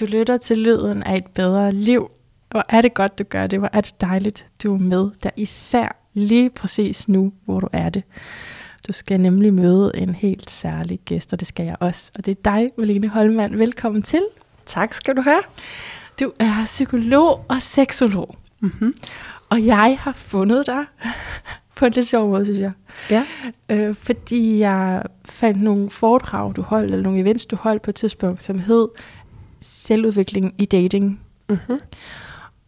Du lytter til lyden af et bedre liv. Hvor er det godt, du gør det. Hvor er det dejligt, du er med. Der især lige præcis nu, hvor du er det. Du skal nemlig møde en helt særlig gæst, og det skal jeg også. Og det er dig, Malene Holmand. Velkommen til. Tak skal du have. Du er psykolog og seksolog. Mm-hmm. Og jeg har fundet dig på en lidt sjov måde, synes jeg. Ja. Øh, fordi jeg fandt nogle foredrag, du holdt, eller nogle events, du holdt på et tidspunkt, som hed Selvudvikling i dating. Mm-hmm.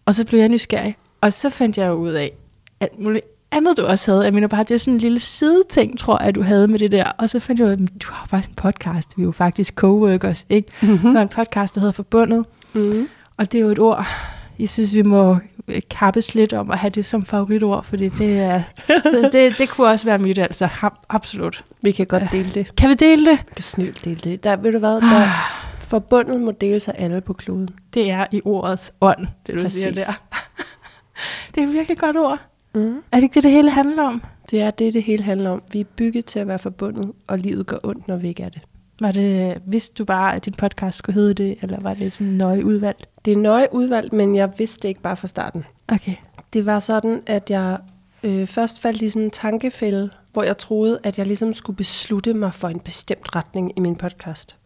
Og så blev jeg nysgerrig. Og så fandt jeg ud af, alt muligt andet, du også havde. Jeg mener bare, det er sådan en lille sideting, tror jeg, du havde med det der. Og så fandt jeg ud af, at du har faktisk en podcast. Vi er jo faktisk coworkers, ikke? Mm-hmm. Der er en podcast, der hedder Forbundet. Mm-hmm. Og det er jo et ord, jeg synes, vi må kappes lidt om at have det som favoritord, fordi det, er, det, det kunne også være mit, altså. Absolut. Vi kan godt dele det. Kan vi dele det? Vi kan snilt dele det. Der, ved du hvad, der Ah, forbundet må dele sig alle på kloden. det er i ordets ånd, det du Præcis. siger der. det er et virkelig godt ord. Mm. Er det ikke det, det hele handler om? Det er det, det hele handler om. Vi er bygget til at være forbundet, og livet går ondt, når vi ikke er det. Var det, vidste du bare, at din podcast skulle hedde det, eller var det sådan nøje udvalgt? Det er nøje udvalgt, men jeg vidste det ikke bare fra starten. Okay. Det var sådan, at jeg øh, først faldt i sådan en tankefælde, hvor jeg troede, at jeg ligesom skulle beslutte mig for en bestemt retning i min podcast.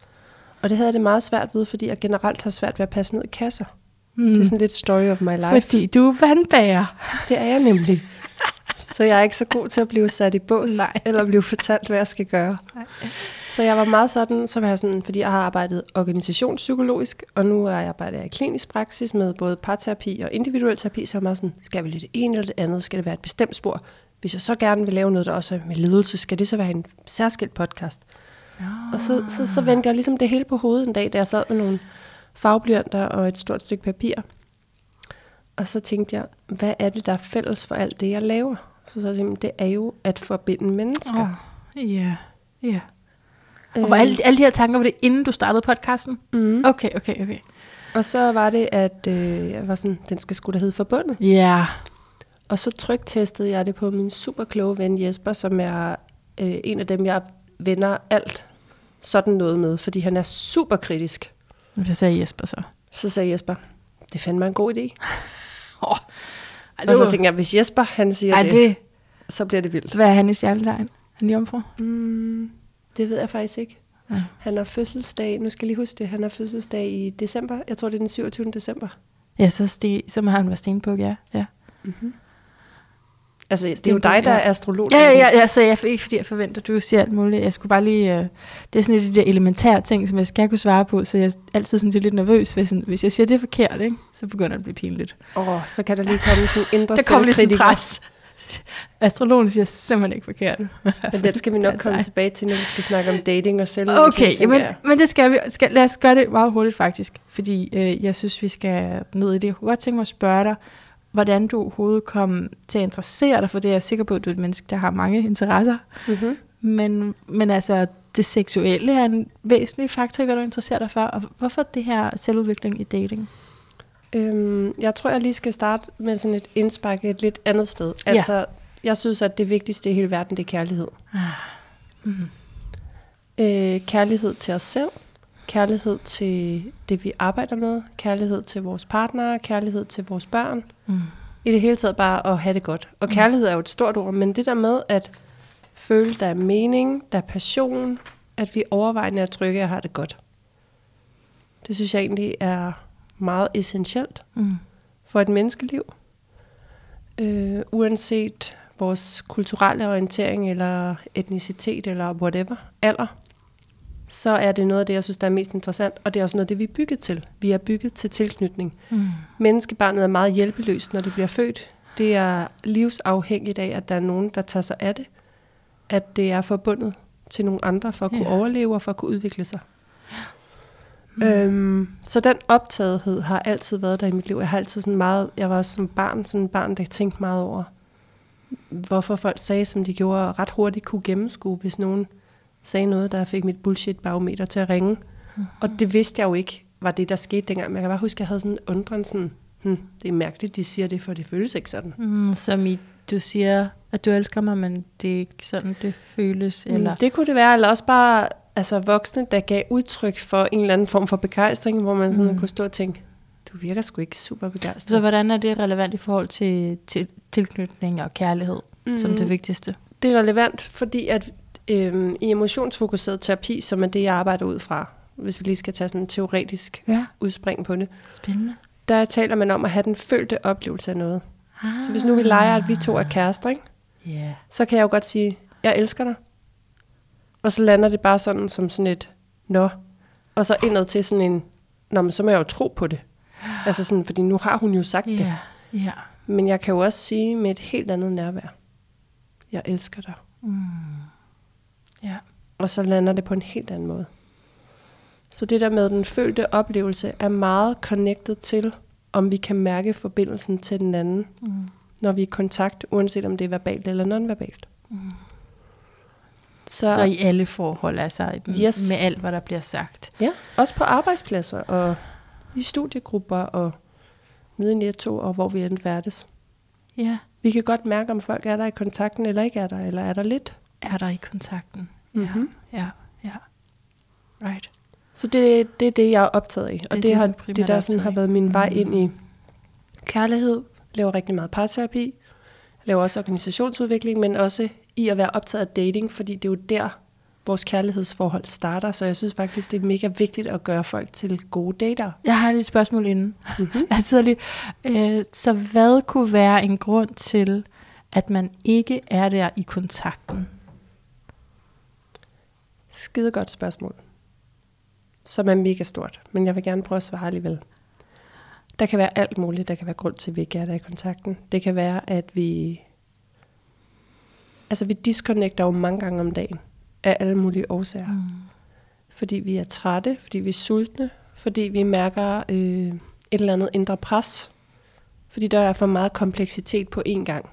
Og det havde jeg det meget svært ved, fordi jeg generelt har svært ved at passe ned i kasser. Mm. Det er sådan lidt story of my life. Fordi du er vandbager. Det er jeg nemlig. Så jeg er ikke så god til at blive sat i bås, Nej. eller blive fortalt, hvad jeg skal gøre. Nej. Så jeg var meget sådan, så var jeg sådan, fordi jeg har arbejdet organisationspsykologisk, og nu er jeg arbejder i klinisk praksis med både parterapi og individuel terapi, så jeg meget sådan, skal jeg vælge det ene eller det andet? Skal det være et bestemt spor? Hvis jeg så gerne vil lave noget, der også er med ledelse, skal det så være en særskilt podcast? Og så, så, så vendte jeg ligesom det hele på hovedet en dag, da jeg sad med nogle fagblyanter og et stort stykke papir. Og så tænkte jeg, hvad er det, der er fælles for alt det, jeg laver? Så så jeg, det er jo at forbinde mennesker. Ja, ja. Øh, Og var alle, alle de her tanker, var det inden du startede podcasten? mm. Okay, okay, okay. Og så var det, at øh, jeg var sådan, den skal sgu da hedde forbundet. Ja. Og så tryktestede jeg det på min super kloge ven Jesper, som er øh, en af dem, jeg vender alt sådan noget med, fordi han er super kritisk. Hvad sagde Jesper så? Så sagde Jesper, det fandt mig en god idé. Oh, ej, Og så tænkte jeg, hvis Jesper han siger ej, det, det, så bliver det vildt. hvad er han i stjernetegn? Han jomfru? Mm, det ved jeg faktisk ikke. Ja. Han har fødselsdag, nu skal jeg lige huske det, han har fødselsdag i december. Jeg tror, det er den 27. december. Ja, så, sti, så må han være stenbuk, ja. ja. Altså, det er jo dig, der er astrolog. Ja, ja, ja, så jeg, ikke fordi jeg forventer, at du siger alt muligt. Jeg skulle bare lige... Øh, det er sådan et af de der elementære ting, som jeg skal kunne svare på, så jeg er altid sådan lidt nervøs, hvis, sådan, hvis jeg siger, det er forkert, ikke? så begynder det at blive pinligt. Åh, oh, så kan der lige komme sådan en indre Der kommer lige sådan pres. Astrologen siger simpelthen ikke forkert. Men den skal vi nok komme tilbage til, når vi skal snakke om dating og selvudvikling. Okay, men, men det skal vi. Skal, lad os gøre det meget hurtigt faktisk, fordi øh, jeg synes, vi skal ned i det. Jeg kunne godt tænke mig at spørge dig, hvordan du overhovedet kom til at interessere dig for det. Jeg er sikker på, at du er et menneske, der har mange interesser. Mm-hmm. Men, men altså, det seksuelle er en væsentlig faktor i, hvad du interesserer dig for. Og hvorfor det her selvudvikling i dating? Øhm, jeg tror, jeg lige skal starte med sådan et indspark et lidt andet sted. Ja. Altså, jeg synes, at det vigtigste i hele verden, det er kærlighed. Mm. Øh, kærlighed til os selv, kærlighed til det, vi arbejder med, kærlighed til vores partnere, kærlighed til vores børn. Mm. I det hele taget bare at have det godt. Og kærlighed er jo et stort ord, men det der med at føle, der er mening, der er passion, at vi overvejende er trygge og har det godt. Det synes jeg egentlig er meget essentielt Mm. for et menneskeliv. Øh, uanset vores kulturelle orientering, eller etnicitet, eller whatever, alder, så er det noget af det, jeg synes, der er mest interessant, og det er også noget af det, vi er bygget til. Vi er bygget til tilknytning. Mm. Menneskebarnet er meget hjælpeløst, når det bliver født. Det er livsafhængigt af, at der er nogen, der tager sig af det. At det er forbundet til nogle andre for at kunne Ja. overleve og for at kunne udvikle sig. Mm. Øhm, så den optagethed har altid været der i mit liv. Jeg har altid sådan meget, jeg var som barn, sådan en barn, der tænkte meget over, hvorfor folk sagde, som de gjorde, og ret hurtigt kunne gennemskue, hvis nogen sagde noget, der fik mit bullshit-barometer til at ringe. Mm. Og det vidste jeg jo ikke, var det, der skete dengang. Men jeg kan bare huske, at jeg havde sådan en undren, sådan, hm, det er mærkeligt, de siger det, for det føles ikke sådan. Mm, som i, du siger, at du elsker mig, men det er ikke sådan, det føles. Eller? Eller? Det kunne det være, eller også bare, altså voksne, der gav udtryk for en eller anden form for begejstring, hvor man sådan Mm. kunne stå og tænke, du virker sgu ikke super begejstret. Så hvordan er det relevant i forhold til, til tilknytning og kærlighed, mm. som det vigtigste? Det er relevant, fordi at øhm, i emotionsfokuseret terapi, som er det, jeg arbejder ud fra, hvis vi lige skal tage sådan en teoretisk Ja, udspring på det, spændende. der taler man om at have den følte oplevelse af noget. Ah. Så hvis nu vi leger, at vi to er kærester, ikke? Yeah. så kan jeg jo godt sige, jeg elsker dig. Og så lander det bare sådan som sådan et, nå. Og så indad til sådan en, nå, men så må jeg jo tro på det. Altså sådan, fordi nu har hun jo sagt det. Ja, ja. Men jeg kan jo også sige med et helt andet nærvær, jeg elsker dig. Ja. Og så lander det på en helt anden måde. Så det der med den følte oplevelse er meget connected til, om vi kan mærke forbindelsen til den anden, Mm. når vi er i kontakt, uanset om det er verbalt eller nonverbalt. Så, så i alle forhold, altså yes. med alt, hvad der bliver sagt. Ja, også på arbejdspladser og i studiegrupper og nede i netto og hvor vi end færdes. Ja, Vi kan godt mærke, om folk er der i kontakten eller ikke er der, eller er der lidt. Er der i kontakten. Mhm. Ja, ja. Right. Så det, det er det, jeg er optaget af. Og det, det, det, har, det der er sådan har været min vej Mm. ind i kærlighed. Jeg laver rigtig meget parterapi. Jeg laver også organisationsudvikling, men også i at være optaget af dating, fordi det er jo der, vores kærlighedsforhold starter. Så jeg synes faktisk, det er mega vigtigt at gøre folk til gode dater. Jeg har lige et spørgsmål inden. Mm-hmm. Jeg sidder lige. Øh, så hvad kunne være en grund til, at man ikke er der i kontakten? Skide godt spørgsmål. Som er mega stort, men jeg vil gerne prøve at svare alligevel. Der kan være alt muligt, der kan være grund til, at vi ikke er der i kontakten. Det kan være, at vi... Altså, vi disconnecter jo mange gange om dagen af alle mulige årsager. Mm. Fordi vi er trætte, fordi vi er sultne, fordi vi mærker øh, et eller andet indre pres. Fordi der er for meget kompleksitet på én gang.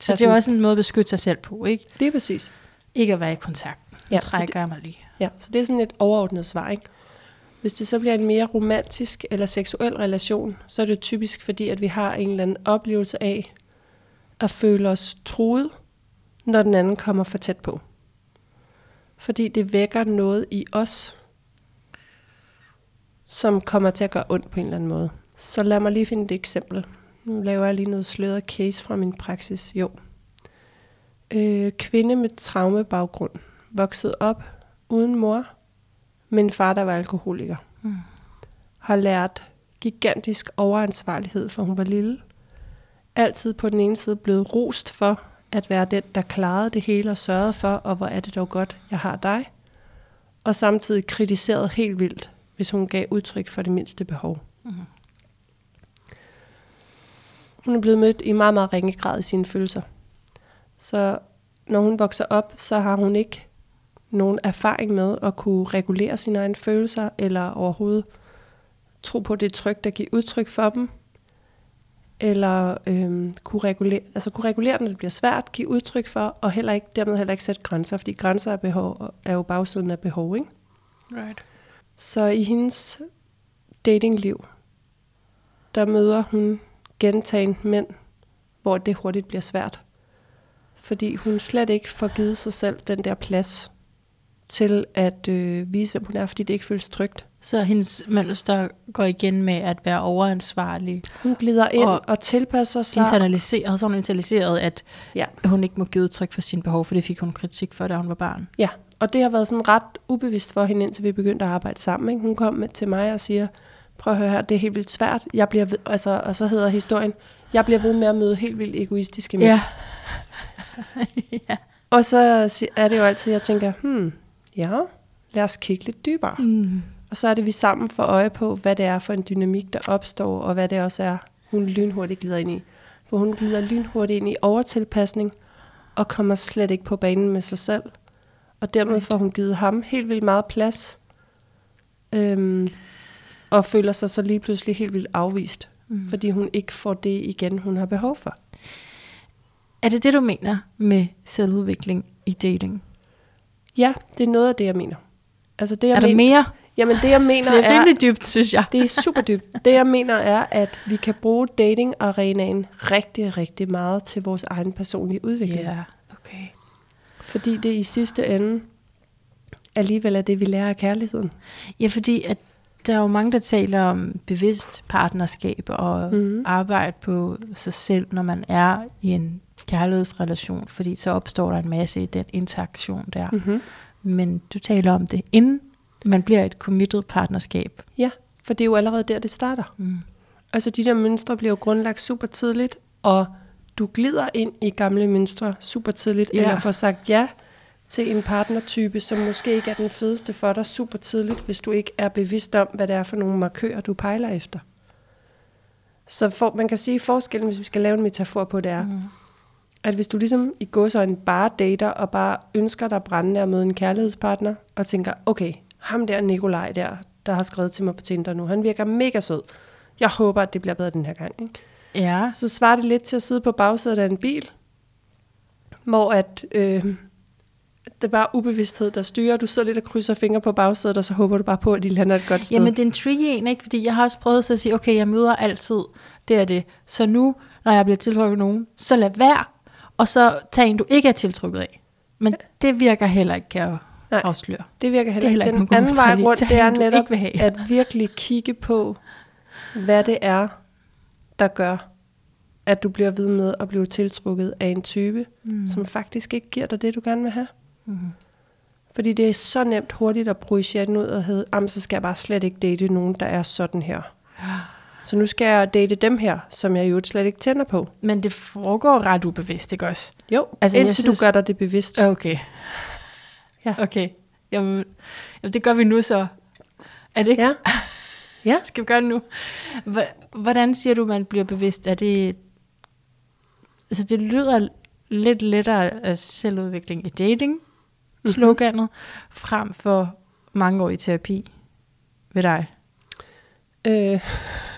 Så Altså- det er også en måde at beskytte sig selv på, ikke? Lige præcis. Ikke at være i kontakt. Ja, trækker jeg mig lige. Ja, så det er sådan et overordnet svar, ikke? Hvis det så bliver en mere romantisk eller seksuel relation, så er det typisk fordi, at vi har en eller anden oplevelse af at føle os truet, når den anden kommer for tæt på. Fordi det vækker noget i os, som kommer til at gøre ondt på en eller anden måde. Så lad mig lige finde et eksempel. Nu laver jeg lige noget sløret case fra min praksis. Jo. Øh, kvinde med traumebaggrund vokset op uden mor, med en far, der var alkoholiker. Mm. Har lært gigantisk overansvarlighed, for hun var lille. Altid på den ene side blevet rost for at være den, der klarede det hele og sørgede for, og hvor er det dog godt, jeg har dig. Og samtidig kritiseret helt vildt, hvis hun gav udtryk for det mindste behov. Mhm. Hun er blevet mødt i meget, meget ringe grad i sine følelser. Så når hun vokser op, så har hun ikke nogen erfaring med at kunne regulere sine egne følelser, eller overhovedet tro på, det er trygt at give udtryk for dem, eller øhm, kunne, regulere, altså kunne regulere, når det bliver svært, give udtryk for, og heller ikke, dermed heller ikke sætte grænser, fordi grænser er, behov, er jo bagsiden af behov, ikke? Right. Så i hendes datingliv, der møder hun gentagende mænd, hvor det hurtigt bliver svært. Fordi hun slet ikke får givet sig selv den der plads til at øh, vise, hvem hun er, fordi det ikke føles trygt. Så hendes mønster går igen med at være overansvarlig, Hun glider ind og, Og tilpasser sig. internaliseret, så hun internaliseret, at Ja. hun ikke må give udtryk for sine behov, for det fik hun kritik for, da hun var barn. Ja, og det har været sådan ret ubevidst for hende, indtil vi begyndte at arbejde sammen. Ikke? Hun kom med, til mig og siger, prøv at høre her, det er helt vildt svært. Jeg bliver ved, altså, og så hedder historien, jeg bliver ved med at møde helt vildt egoistiske mænd. Ja. ja. Og så er det jo altid, jeg tænker, hmm, ja, lad os kigge lidt dybere. Mm. Og så er det, vi sammen får øje på, hvad det er for en dynamik, der opstår, og hvad det også er, hun lynhurtigt glider ind i. For hun glider lynhurtigt ind i overtilpasning, og kommer slet ikke på banen med sig selv. Og dermed får hun givet ham helt vildt meget plads, øhm, og føler sig så lige pludselig helt vildt afvist, Mm. fordi hun ikke får det igen, hun har behov for. Er det det, du mener med selvudvikling i dating? Ja, det er noget af det, jeg mener. Altså det, jeg er der men- mere? Jamen det, jeg mener, Det er er, rimelig dybt, synes jeg. Det er super dybt. Det jeg mener er, at vi kan bruge datingarenaen rigtig, rigtig meget til vores egen personlige udvikling. Ja, okay. Fordi det i sidste ende alligevel er det, vi lærer af kærligheden. Ja, fordi at der er jo mange, der taler om bevidst partnerskab og Mhm. mm. arbejde på sig selv, når man er i en kærlighedsrelation, fordi så opstår der en masse i den interaktion der. Mm. Mm-hmm. Men du taler om det, inden man bliver et committed partnerskab. Ja, for det er jo allerede der, det starter. Mm. Altså de der mønstre bliver jo grundlagt super tidligt, og du glider ind i gamle mønstre super tidligt, Ja. eller får sagt ja til en partnertype, som måske ikke er den fedeste for dig super tidligt, hvis du ikke er bevidst om, hvad det er for nogle markører, du pejler efter. Så for, man kan sige, at forskellen, hvis vi skal lave en metafor på det, er, Mm. At hvis du ligesom i godsøjne bare dater, og bare ønsker dig brændende at møde en kærlighedspartner, og tænker, okay, ham der Nikolaj der, der har skrevet til mig på Tinder nu, han virker mega sød. Jeg håber, at det bliver bedre den her gang. Ikke? Ja, Så svarer det lidt til at sidde på bagsædet af en bil, hvor at, øh, det er bare ubevidsthed, der styrer. Du sidder lidt og krydser fingre på bagsædet, og så håber du bare på, at de lander et godt sted. Jamen, det er en tricky en, ikke? Fordi jeg har også prøvet så at sige, okay, jeg møder altid, det er det. Så nu, når jeg bliver tiltrukket af nogen, så lad være, og så tag en, du ikke er tiltrukket af. Men det virker heller ikke, kan jeg Nej. afsløre. Det virker heller Det er ikke. heller ikke Den anden vej rundt, det er netop ikke vil have. at virkelig kigge på, hvad det er, der gør, at du bliver ved med at blive tiltrukket af en type, mm. som faktisk ikke giver dig det, du gerne vil have. Mm. Fordi det er så nemt hurtigt at projicere den ud og hedde, så skal jeg bare slet ikke date nogen, der er sådan her. Så nu skal jeg date dem her, som jeg jo slet ikke tænder på. Men det foregår ret ubevidst, ikke også? Jo, Altså, indtil synes- du gør dig det bevidst. Okay. Ja. Okay. Jamen, jamen, det gør vi nu så. Er det ikke? Ja. Ja. Skal vi gøre det nu? Hvordan siger du, man bliver bevidst? Er det... Altså, det lyder lidt lettere af selvudvikling i dating, sloganet, frem for mange år i terapi ved dig. Øh,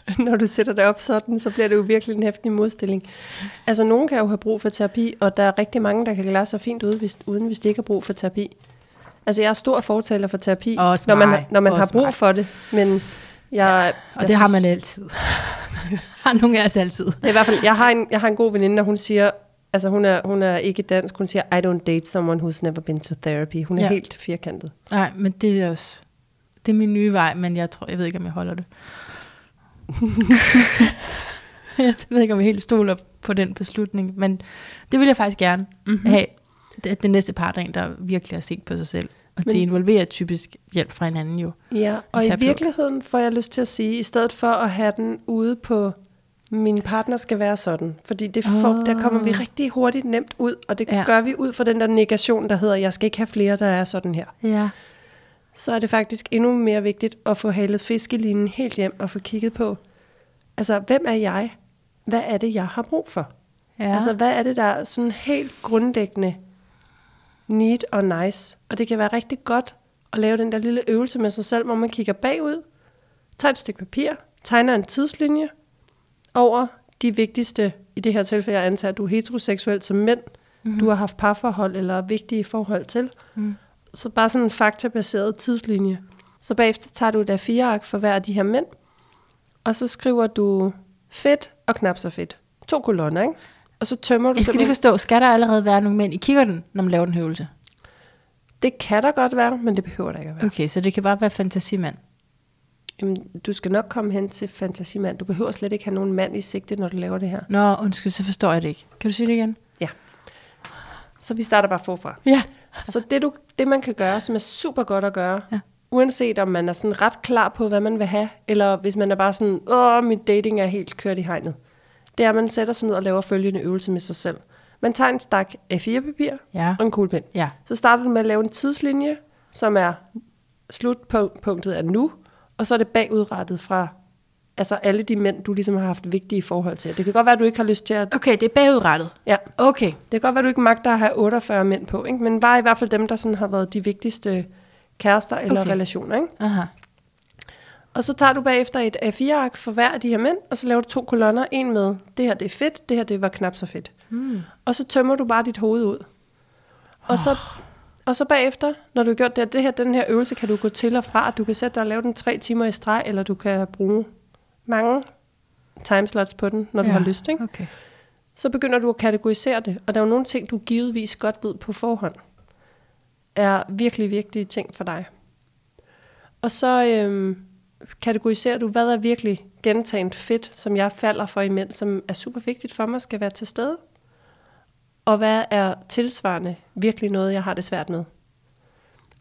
når du sætter det op sådan, så bliver det jo virkelig en hæftig modstilling. Altså, nogen kan jo have brug for terapi, og der er rigtig mange, der kan klare sig fint ude, hvis, uden hvis de ikke har brug for terapi. Altså, jeg er stor fortaler for terapi, Også når man, mig. når man har brug mig. for det. Men jeg, Og jeg det har synes- man altid. har nogle af os altid. I hvert fald, jeg har en, jeg har en god veninde, og hun siger, altså hun er, hun er ikke dansk, hun siger, I don't date someone who's never been to therapy. Hun er Ja. ja. helt firkantet. Nej, men det er også... Det er min nye vej, men jeg tror, jeg ved ikke, om jeg holder det. jeg ved ikke, om jeg helt stoler på den beslutning, men det vil jeg faktisk gerne mm-hmm. have. At den næste part er en, der virkelig har set på sig selv. Og men, det involverer typisk hjælp fra hinanden jo. Ja, og i virkeligheden får jeg lyst til at sige, i stedet for at have den ude på, min partner skal være sådan, fordi det får, Ah. der kommer vi rigtig hurtigt nemt ud, og det ja. gør vi ud fra den der negation, der hedder, jeg skal ikke have flere, der er sådan her. Ja. Så er det faktisk endnu mere vigtigt at få halet fiskelinen helt hjem og få kigget på, altså hvem er jeg? Hvad er det, jeg har brug for? ja. Altså, hvad er det, der er sådan helt grundlæggende need og nice? Og det kan være rigtig godt at lave den der lille øvelse med sig selv, hvor man kigger bagud, tager et stykke papir, tegner en tidslinje over de vigtigste, i det her tilfælde, jeg antager, at du er heteroseksuel som mænd, mm-hmm. du har haft parforhold eller vigtige forhold til. Mm. Så bare sådan en faktabaseret tidslinje. Så bagefter tager du da fire ark for hver af de her mænd, og så skriver du fedt og knap så fedt. To kolonner, ikke? Og så tømmer du Jeg skal lige forstå, skal der allerede være nogle mænd i kikkerten, når man laver den øvelse? Det kan der godt være, men det behøver der ikke at være. Okay, så det kan bare være fantasimand. Jamen, du skal nok komme hen til fantasimand. Du behøver slet ikke have nogen mand i sigte, når du laver det her. Nå, undskyld, så forstår jeg det ikke. Kan du sige det igen? Så vi starter bare forfra. Ja. Så det, du, det man kan gøre, som er super godt at gøre, Ja. uanset om man er sådan ret klar på, hvad man vil have, eller hvis man er bare sådan, åh, mit dating er helt kørt i hegnet, det er, at man sætter sig ned og laver følgende øvelse med sig selv. Man tager en stak A4-papir Ja. og en kuglepen. Ja. Så starter du med at lave en tidslinje, som er slutpunktet er nu, og så er det bagudrettet fra altså alle de mænd, du ligesom har haft vigtige forhold til. Det kan godt være, at du ikke har lyst til at... Okay, det er bagudrettet. Ja, Okay. det kan godt være, at du ikke magter at have 48 mænd på, ikke? men bare i hvert fald dem, der sådan har været de vigtigste kærester eller Okay. relationer. Ikke? Aha. Og så tager du bagefter et A4-ark for hver af de her mænd, og så laver du to kolonner. En med, det her det er fedt, det her det var knap så fedt. Mm. Og så tømmer du bare dit hoved ud. Og så, og så bagefter, når du har gjort det, det her, den her øvelse, kan du gå til og fra. Du kan sætte dig og lave den tre timer i streg, eller du kan bruge mange timeslots på den, når ja. du har lyst. Ikke? Okay. Så begynder du at kategorisere det, og der er jo nogle ting, du givetvis godt ved på forhånd. er virkelig vigtige ting for dig. Og så øhm, kategoriserer du, hvad er virkelig gentagent fedt, som jeg falder for imens, som er super vigtigt for mig, skal være til stede. Og hvad er tilsvarende virkelig noget, jeg har det svært med.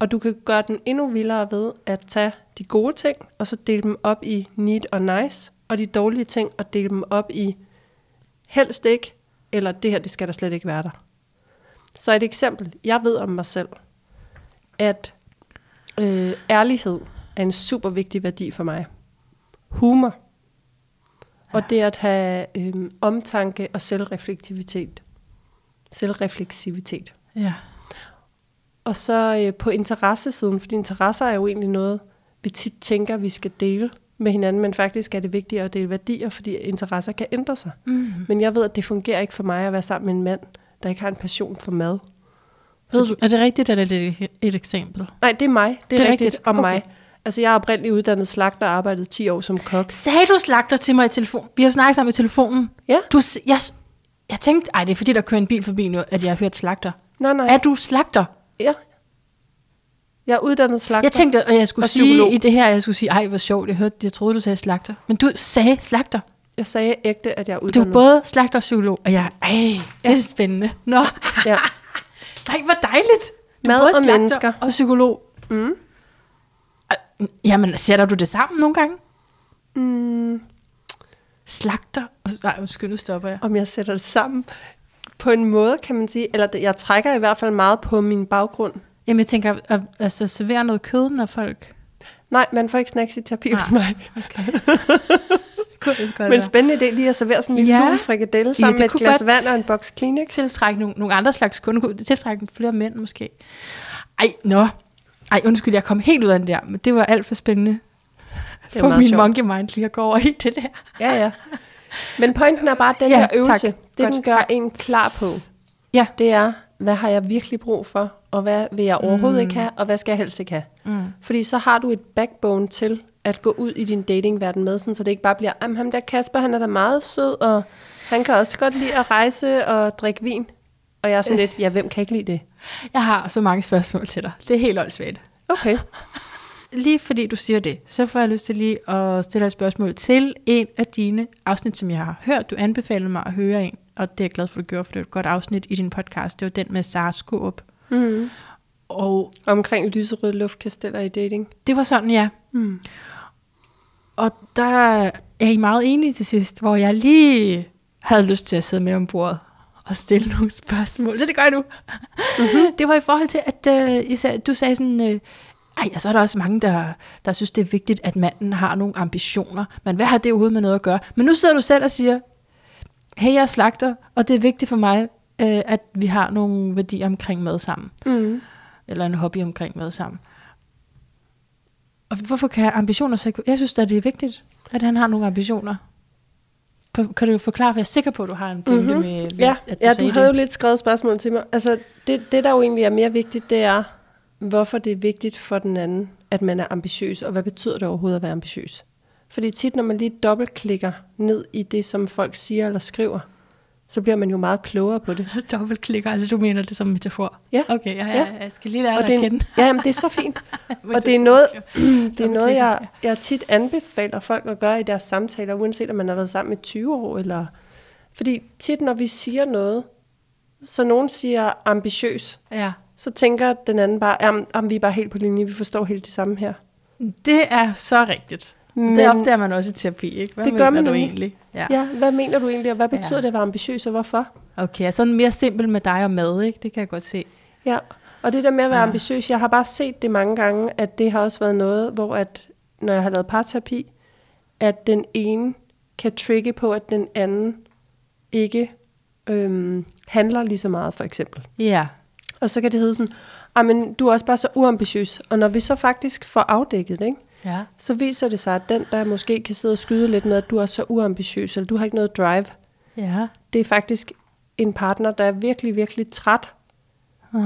Og du kan gøre den endnu vildere ved at tage de gode ting, og så dele dem op i need og nice, og de dårlige ting, og dele dem op i helst ikke, eller det her, det skal der slet ikke være der. Så et eksempel. Jeg ved om mig selv, at øh, ærlighed er en super vigtig værdi for mig. Humor. Og det at have øh, omtanke og selvreflektivitet. Selvrefleksivitet. Ja. Og så øh, på interessesiden, fordi interesser er jo egentlig noget, vi tit tænker, vi skal dele med hinanden, men faktisk er det vigtigere at dele værdier, fordi interesser kan ændre sig. Mm. Men jeg ved, at det fungerer ikke for mig at være sammen med en mand, der ikke har en passion for mad. Ved du, er det rigtigt, eller er det et, et eksempel? Nej, det er mig. Det er, Det er rigtigt, rigtigt. om Okay. mig. Altså, jeg er oprindeligt uddannet slagter og arbejdet 10 år som kok. Sagde du slagter til mig i telefon? Vi har snakket sammen i telefonen. Ja. Du, jeg, jeg tænkte, ej, det er fordi, der kører en bil forbi nu, at jeg har hørt slagter. Nej, nej. Er du slagter? Ja. Jeg er uddannet slagter. Jeg tænkte, at jeg skulle Og sige psykolog. i det her, jeg skulle sige, ej, hvor sjovt, jeg hørte, jeg troede, du sagde slagter. Men du sagde slagter. jeg sagde ægte, at jeg er Du uddannet. er både slagter og psykolog, og jeg, ej, det er spændende. Nå, Ja. nej, hvor dejligt. Du er Mad både og mennesker. og psykolog. Mm. Ej, Jamen, sætter du det sammen nogle gange? Mm, Slagter? Nej, undskyld, nu stopper jeg. om jeg sætter det sammen på en måde, kan man sige. Eller jeg trækker i hvert fald meget på min baggrund. Jamen, jeg tænker, at, altså, servere noget kød, når folk... Nej, man får ikke snacks i terapi Nej. hos mig. Okay. Kunne godt Men spændende idé lige at servere sådan en Ja. ja. frikadelle sammen det med et glas vand og en boks Kleenex. tiltrække nogle, nogle andre slags kunder. Det tiltrække flere mænd måske? Ej, nå. Ej, undskyld, jeg kom helt ud af den der, men det var alt for spændende. Det for var meget min sjovt. monkey mind lige at gå over i det der. Ja, ja. Men pointen er bare, at den Ja, her øvelse, tak. det Godt, den gør tak. en klar på, Ja. det er, hvad har jeg virkelig brug for, og hvad vil jeg overhovedet mm. ikke have, og hvad skal jeg helst ikke have. Mm. Fordi så har du et backbone til at gå ud i din datingverden med, sådan, så det ikke bare bliver, "Jamen, ham der Kasper, han er da meget sød, og han kan også godt lide at rejse og drikke vin. Og jeg er sådan lidt, ja, hvem kan ikke lide det? Jeg har så mange spørgsmål til dig. Det er helt åndssvagt. Okay. Lige fordi du siger det, så får jeg lyst til lige at stille et spørgsmål til en af dine afsnit, som jeg har hørt. Du anbefalede mig at høre en, og det er jeg glad for, at du gjorde, for det er et godt afsnit i din podcast. Det var den med Sara Skåb. Mm. Og Omkring lyserøde luftkasteller i dating. det var sådan, ja. Mm. Og der er I meget enige til sidst, hvor jeg lige havde lyst til at sidde med om bordet og stille nogle spørgsmål. Så det gør jeg nu. Mm-hmm. Det var i forhold til, at øh, I sagde, du sagde sådan, øh, ej, og så er der også mange, der, der synes, det er vigtigt, at manden har nogle ambitioner. Men hvad har det overhovedet med noget at gøre? Men nu sidder du selv og siger, hey, jeg er slagter, og det er vigtigt for mig, øh, at vi har nogle værdier omkring mad sammen Mm. eller en hobby omkring mad sammen. Og hvorfor kan ambitioner så. Jeg synes da, det er vigtigt, at han har nogle ambitioner. Kan du forklare, for jeg er sikker på, at du har en pointe Mhm. mm-hmm. med, Ja, at du ja du havde jo det. lidt skrevet spørgsmål til mig. Altså, det, det, der jo egentlig er mere vigtigt, det er, hvorfor det er vigtigt for den anden, at man er ambitiøs, og hvad betyder det overhovedet at være ambitiøs? Fordi tit, når man lige dobbeltklikker ned i det, som folk siger eller skriver, så bliver man jo meget klogere på det. Dobbeltklikker, altså du mener det som metafor? Ja. Okay, ja, ja, jeg skal lige lære Og dig det at kende. ja, jamen, det er så fint. og det er noget, det er noget jeg, jeg tit anbefaler folk at gøre i deres samtaler, uanset om man har været sammen i 20 år. Eller, fordi tit, når vi siger noget, så nogen siger ambitiøs, Ja. Så tænker den anden bare, jamen, jamen, vi er bare helt på linje, vi forstår helt det samme her. Det er så rigtigt. Men, det opdager man også i terapi, ikke? Hvad Det gør man du egentlig? Ja. Ja, hvad mener du egentlig, og hvad betyder Ja. det at være ambitiøs, og hvorfor? Okay, sådan mere simpelt med dig og mad, ikke? Det kan jeg godt se. Ja, og det der med at være ja. ambitiøs, jeg har bare set det mange gange, at det har også været noget, hvor at, når jeg har lavet parterapi, at den ene kan trigge på, at den anden ikke øhm, handler lige så meget, for eksempel. Ja. Og så kan det hedde sådan, "Ej, men du er også bare så uambitiøs. Og når vi så faktisk får afdækket det, ikke? Ja. så viser det sig, at den, der måske kan sidde og skyde lidt med, at du er så uambitiøs, eller du har ikke noget drive, Ja. det er faktisk en partner, der er virkelig, virkelig træt Oh.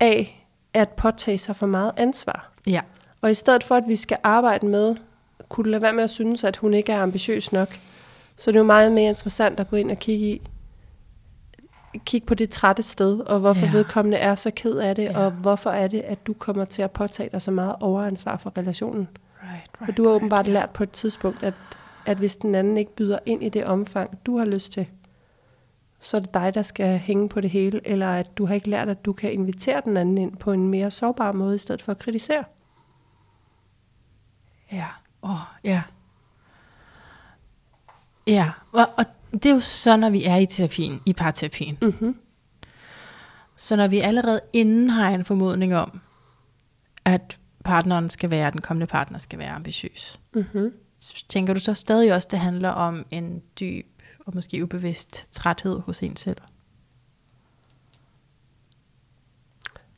af at påtage sig for meget ansvar. Ja. Og i stedet for, at vi skal arbejde med, kunne lade være med at synes, at hun ikke er ambitiøs nok, så det er jo meget mere interessant at gå ind og kigge i, kigge på det trætte sted, og hvorfor Ja. vedkommende er så ked af det, Ja. og hvorfor er det, at du kommer til at påtage dig så meget overansvar for relationen. Right, For du har åbenbart lært på et tidspunkt, at, at hvis den anden ikke byder ind i det omfang, du har lyst til, så er det dig, der skal hænge på det hele, eller at du har ikke lært, at du kan invitere den anden ind på en mere sårbar måde, i stedet for at kritisere. Ja, åh, oh, ja. Ja, og, og det er jo så, når vi er i terapien, i parterapien. Mm-hmm. Så når vi allerede inden har en formodning om, at partneren skal være, den kommende partner skal være ambitiøs, Mm-hmm. så tænker du så stadig også, det handler om en dyb og måske ubevidst træthed hos en selv?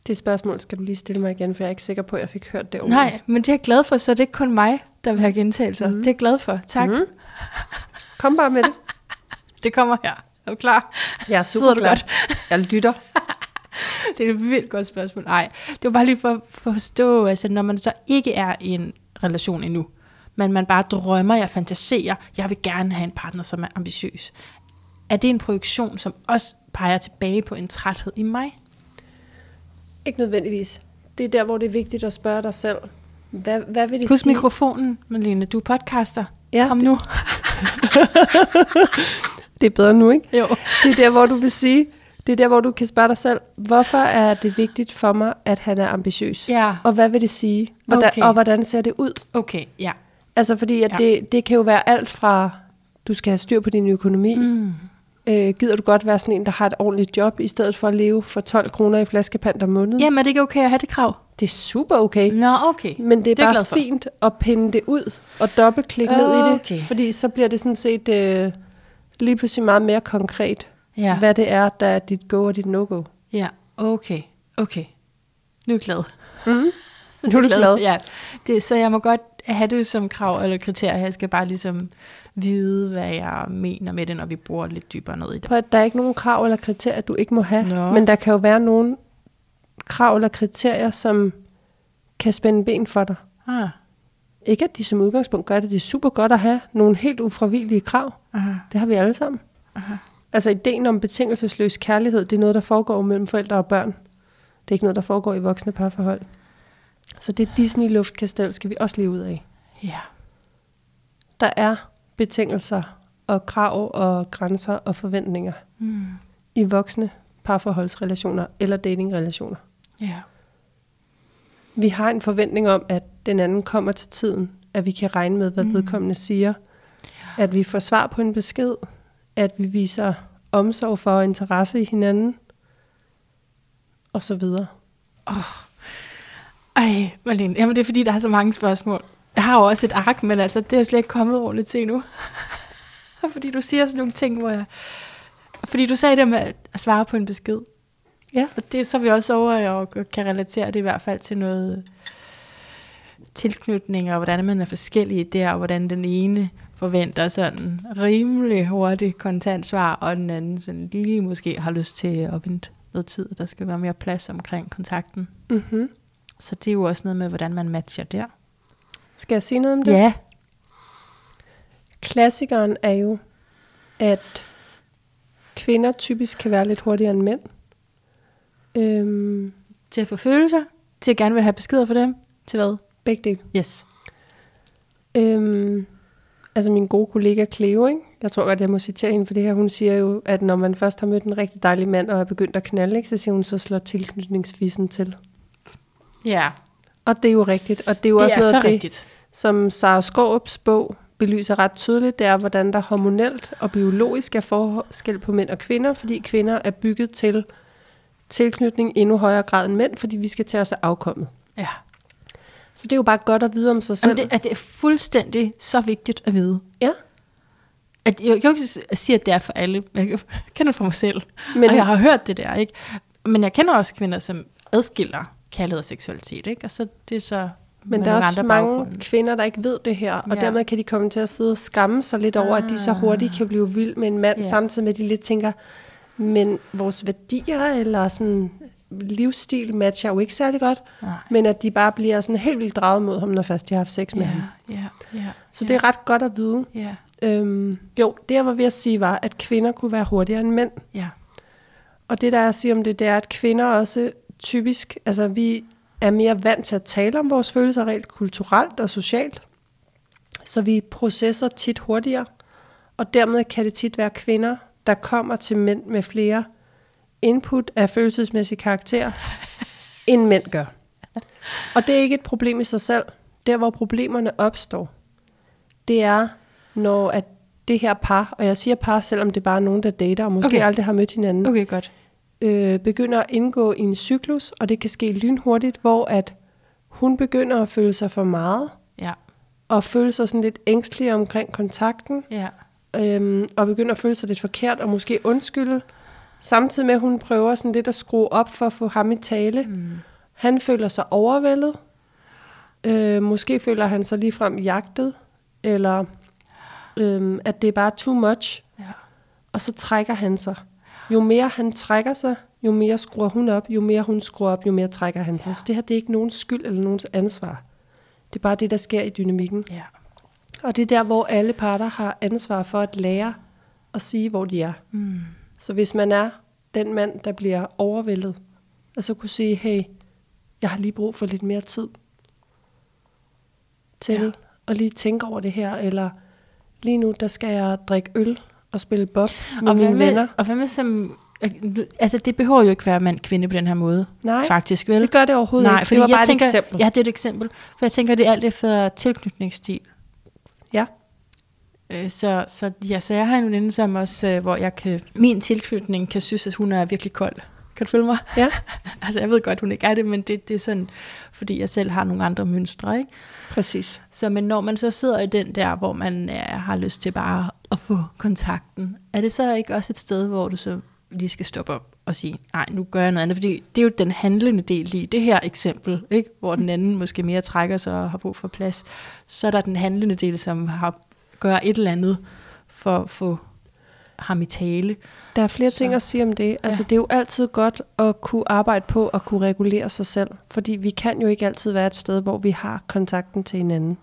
Det spørgsmål skal du lige stille mig igen, for jeg er ikke sikker på, at jeg fik hørt det ord. Nej, men det er jeg glad for, så det er ikke kun mig, der vil have gentagelser. Mm. Det er jeg glad for. Tak. Mm. Kom bare med det. Det kommer her. Er du klar? Jeg er Sidder super du klar. godt? Jeg lytter. Det er et vildt godt spørgsmål. Nej, det var bare lige for, for at forstå, altså når man så ikke er i en relation endnu, men man bare drømmer, jeg fantaserer, jeg vil gerne have en partner, som er ambitiøs. Er det en projektion, som også peger tilbage på en træthed i mig? Ikke nødvendigvis. Det er der, hvor det er vigtigt at spørge dig selv. Hvad, hvad vil det Husk sige? mikrofonen, Malene. Du er podcaster. Ja, Kom det- nu. Det er bedre nu, ikke? Jo. Det er der, hvor du vil sige, det er der, hvor du kan spørge dig selv, hvorfor er det vigtigt for mig, at han er ambitiøs? Ja, Og hvad vil det sige? Hvordan, Okay. Og hvordan ser det ud? okay, ja. Altså fordi, at Ja. det, det kan jo være alt fra, du skal have styr på din økonomi. Mm. Øh, gider du godt være sådan en, der har et ordentligt job, i stedet for at leve for 12 kroner i flaskepant om måneden? Jamen, er det ikke okay at have det krav? Det er super okay. Nå, okay. Men det er, Det er bare fint at pinde det ud og dobbeltklikke ned i Okay. det. Fordi så bliver det sådan set øh, lige pludselig meget mere konkret, Ja, hvad det er, der er dit go og dit no-go. ja, okay, okay. Nu er jeg glad. Mm. Nu er du glad. Ja, det, så jeg må godt have det som krav eller kriterie. Jeg skal bare ligesom vide, hvad jeg mener med det, når vi bruger lidt dybere ned i det. At der er ikke nogen krav eller kriterier, du ikke må have. Nå. Men der kan jo være nogle krav eller kriterier, som kan spænde ben for dig. Ah, Ikke at de som udgangspunkt gør det. Det er super godt at have nogle helt ufravigelige krav. aha, Det har vi alle sammen. aha. Altså ideen om betingelsesløs kærlighed, det er noget, der foregår mellem forældre og børn. Det er ikke noget, der foregår i voksne parforhold. Så det Disney-luftkastel skal vi også leve ud af. Ja, Der er betingelser og krav og grænser og forventninger mm. i voksne parforholdsrelationer eller datingrelationer. ja, Vi har en forventning om, at den anden kommer til tiden, at vi kan regne med, hvad Mm. mm. vedkommende siger, at vi får svar på en besked, at vi viser omsorg for og interesse i hinanden, og så videre. Ej, Marlene, jamen det er fordi, der er så mange spørgsmål. Jeg har jo også et ark, men altså, det er jeg slet ikke kommet ordentligt til nu. fordi du siger sådan nogle ting, hvor jeg... Fordi du sagde det med at svare på en besked. Ja. Og det er så er vi også over og kan relatere det i hvert fald til noget tilknytning, og hvordan man er forskellige der, og hvordan den ene forventer sådan rimelig hurtigt kontant svar, og den anden sådan lige måske har lyst til at vente noget tid. Der skal være mere plads omkring kontakten. Mm-hmm. Så det er jo også noget med, hvordan man matcher der. Skal jeg sige noget om det? Ja. Klassikeren er jo, at kvinder typisk kan være lidt hurtigere end mænd. Øhm, Til at få følelser, til at gerne vil have beskeder for dem, til hvad? Begge dele. Yes. Øhm, altså min gode kollega Cleo, ikke? jeg tror godt, jeg må citere hende for det her, hun siger jo, at når man først har mødt en rigtig dejlig mand og er begyndt at knalde, ikke, så siger hun, så slår tilknytningsfisen til. Ja, Og det er jo rigtigt, og det er jo det også er noget så af det, rigtigt. som Sara Skårups bog belyser ret tydeligt, det er, hvordan der hormonelt og biologisk er forskel på mænd og kvinder, fordi kvinder er bygget til tilknytning i endnu højere grad end mænd, fordi vi skal tage os af afkommet. Ja. Så det er jo bare godt at vide om sig selv. Jamen, det, er, det er fuldstændig så vigtigt at vide. Ja, At, jeg kan jo ikke sige, at det er for alle, jeg kender det fra mig selv. Men, og jeg har hørt det der, ikke? Men jeg kender også kvinder, som adskiller kærlighed og seksualitet, ikke? Og så det er så men der er også mange baggrunde. kvinder, der ikke ved det her, og Ja. dermed kan de komme til at sidde og skamme sig lidt over, at de så hurtigt kan blive vild med en mand, Ja. samtidig med at de lidt tænker, men vores værdier eller sådan livsstil matcher jo ikke særlig godt, Nej. men at de bare bliver sådan helt vildt draget mod ham, når først de har haft sex med Ja, ham. ja, ja. Så ja, det er ret godt at vide. Ja, Øhm, jo, det jeg var ved at sige var, at kvinder kunne være hurtigere end mænd. ja. Og det, der er at sige om det, det er, at kvinder også typisk, altså vi er mere vant til at tale om vores følelser rent kulturelt og socialt. Så vi processer tit hurtigere, og dermed kan det tit være kvinder, der kommer til mænd med flere input af følelsesmæssig karakter, end mænd gør. Og det er ikke et problem i sig selv. Der, hvor problemerne opstår, det er, når at det her par, og jeg siger par, selvom det bare er nogen, der dater, og måske okay. aldrig har mødt hinanden, Okay, godt. øh, begynder at indgå i en cyklus, og det kan ske lynhurtigt, hvor at hun begynder at føle sig for meget, Ja, og føle sig sådan lidt ængstelig omkring kontakten, ja, øhm, og begynder at føle sig lidt forkert, og måske undskylde, samtidig med, at hun prøver sådan lidt at skrue op for at få ham i tale. mm. Han føler sig overvældet. Øh, måske føler han sig ligefrem jagtet, eller øhm, at det er bare too much, ja. og så trækker han sig. Jo mere han trækker sig, jo mere skruer hun op, jo mere hun skruer op, jo mere trækker han sig. Ja. Så det her det er ikke nogens skyld eller nogens ansvar. Det er bare det, der sker i dynamikken. ja. Og det er der, hvor alle parter har ansvar for at lære at sige, hvor de er. Mm. Så hvis man er den mand, der bliver overvældet, og så kunne sige, hey, jeg har lige brug for lidt mere tid til Ja. at lige tænke over det her, eller lige nu, der skal jeg drikke øl og spille bob med og mine hvad med, venner. Og hvad med som... Altså, det behøver jo ikke være mand-kvinde på den her måde, Nej, faktisk, vel? det gør det overhovedet Nej, ikke. fordi Det var jeg bare tænker, et eksempel. Ja, det er et eksempel. For jeg tænker, det er alt efter tilknytningsstil. Ja. Øh, Så, så, ja, så jeg har en veninde, som også, øh, hvor jeg kan, min tilknytning kan synes, at hun er virkelig kold. Kan du følge mig? Ja. altså, jeg ved godt, hun ikke er det, men det, det er sådan, fordi jeg selv har nogle andre mønstre, ikke? Præcis. Så men når man så sidder i den der, hvor man øh, har lyst til bare at få kontakten, er det så ikke også et sted, hvor du så lige skal stoppe op og sige, nej, nu gør jeg noget andet, fordi det er jo den handlende del i det her eksempel, ikke? hvor den anden måske mere trækker sig og har brug for plads. Så er der den handlende del, som har gør et eller andet for at få ham i tale. Der er flere Så- ting at sige om det. Altså, Ja. det er jo altid godt at kunne arbejde på at kunne regulere sig selv. Fordi vi kan jo ikke altid være et sted, hvor vi har kontakten til hinanden.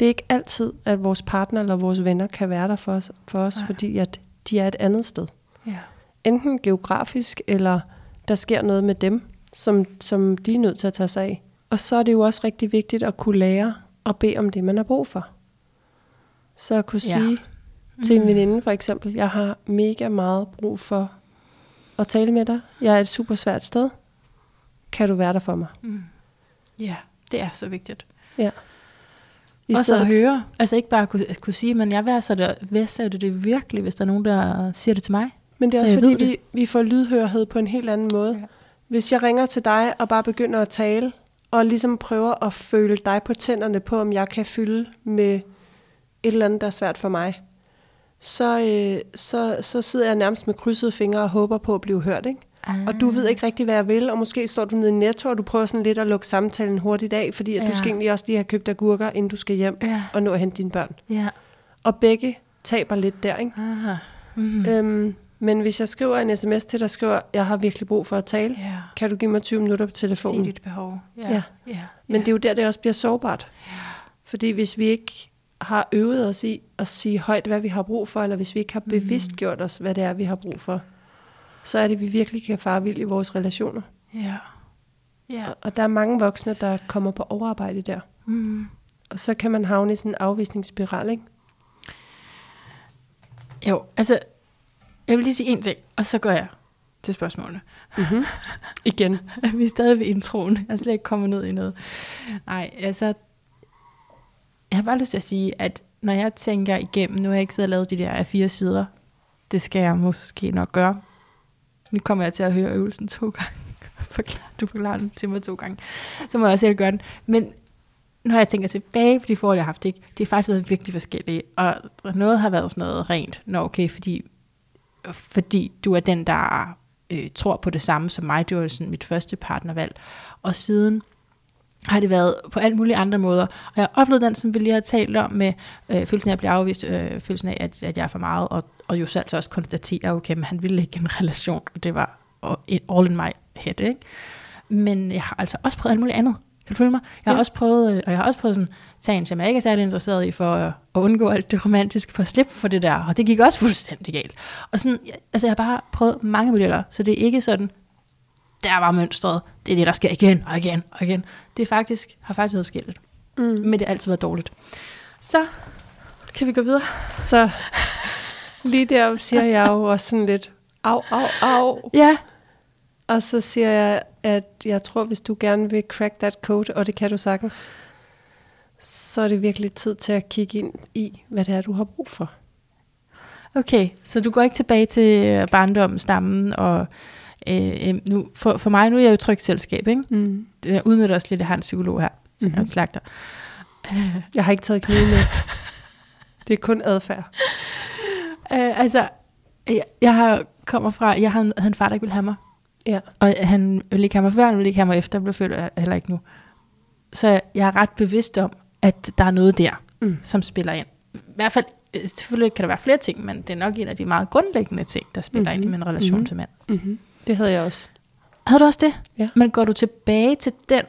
Det er ikke altid, at vores partner eller vores venner kan være der for os, for os Nej. fordi at de er et andet sted. Ja. Enten geografisk, eller der sker noget med dem, som, som de er nødt til at tage sig af. Og så er det jo også rigtig vigtigt at kunne lære at bede om det, man har brug for. Så at kunne Ja. sige til en Mm. veninde for eksempel, jeg har mega meget brug for at tale med dig. Jeg er et super svært sted. Kan du være der for mig? Mm. Ja, det er så vigtigt. Ja. I også stedet at høre. Altså ikke bare kunne, kunne sige, men jeg værdsætter det, værdsætter det virkelig, hvis der er nogen, der siger det til mig. Men det er Så også fordi, vi, vi får lydhørhed på en helt anden måde. Ja. Hvis jeg ringer til dig og bare begynder at tale, og ligesom prøver at føle dig på tænderne på, om jeg kan fylde med et eller andet, der er svært for mig, så, øh, så, så sidder jeg nærmest med krydsede fingre og håber på at blive hørt. Ikke? Og du ved ikke rigtig, hvad jeg vil, og måske står du nede i Netto, og du prøver sådan lidt at lukke samtalen hurtigt af, fordi at ja. Du skal egentlig også lige have købt agurker, inden du skal hjem Ja, og nå at hente dine børn. ja. Og begge taber lidt der, ikke? Aha. Mm. Øhm, men hvis jeg skriver en sms til dig, skriver, jeg har virkelig brug for at tale, Ja. kan du give mig 20 minutter på telefonen? Sig dit behov. Ja. Ja. ja. Men det er jo der, det også bliver sårbart. Ja. Fordi hvis vi ikke har øvet os i at sige højt, hvad vi har brug for, eller hvis vi ikke har bevidst gjort os, hvad det er, vi har brug for, så er det, at vi virkelig kan fare vild i vores relationer. Ja. Ja. Og- Og der er mange voksne, der kommer på overarbejde der. Mm. Og så kan man havne i sådan en afvisningsspiral, ikke? Jo, altså, jeg vil lige sige en ting, og så går jeg til spørgsmålene. Mm-hmm. Igen. Vi er stadig ved introen. Jeg er slet ikke kommet ned i noget. Nej, altså... Jeg har bare lyst til at sige, at når jeg tænker igennem, nu har jeg ikke siddet og lavet de der af fire sider, det skal jeg måske nok gøre. Nu kommer jeg til at høre øvelsen to gange. Forklar, du forklarer den til mig to gange. Så må jeg selv gøre den. Men når jeg tænker tilbage på de forhold, jeg har haft, ikke, det har faktisk været virkelig forskellige. Og noget har været sådan noget rent. Nå okay, fordi, fordi du er den, der øh, tror på det samme som mig. Det var sådan mit første partnervalg. Og siden har det været på alle mulige andre måder. Og jeg har oplevet den, som vi lige har talt om, med øh, følelsen af at blive afvist, øh, følelsen af, at, at jeg er for meget, og, og jo selv så også konstatere, okay, men han ville ikke en relation, og det var all in my head, ikke? Men jeg har altså også prøvet alt muligt andet. Kan du følge mig? Jeg har Ja. også prøvet, øh, og jeg har også prøvet sådan, tage en, som jeg ikke er særlig interesseret i, for at, undgå alt det romantiske, for at slippe for det der, og det gik også fuldstændig galt. Og sådan, altså jeg har bare prøvet mange modeller, så det er ikke sådan, der var mønstret, det er det, der sker igen og igen og igen. Det faktisk, har faktisk været forskelligt, Mm. men det har altid været dårligt. Så kan vi gå videre. Så lige der siger jeg jo også sådan lidt, au, au, au. Ja, Og så siger jeg, at jeg tror, hvis du gerne vil crack that code, og det kan du sagtens, så er det virkelig tid til at kigge ind i, hvad det er, du har brug for. Okay, så du går ikke tilbage til barndommen, stammen, og øh, øh, nu, for, for mig, nu er jeg jo trygt selskab, ikke? Mm. Jeg udnytter også lidt, at jeg har en psykolog her, som mm-hmm. er en slagter. Jeg har ikke taget kniven med. Det er kun adfærd. Øh, altså, jeg, jeg har, kommer fra, jeg har en, havde en far, der ikke ville have mig, Ja. og han ville ikke have mig før, han ville ikke have mig efter, jeg blev født, heller ikke nu. Så jeg er ret bevidst om, at der er noget der, Mm. som spiller ind. I hvert fald, øh, selvfølgelig kan der være flere ting, men det er nok en af de meget grundlæggende ting, der spiller mm-hmm. ind i min relation Mhm. mm-hmm. til mand. Mm-hmm. Det havde jeg også. Havde du også det? Ja. Men går du tilbage til den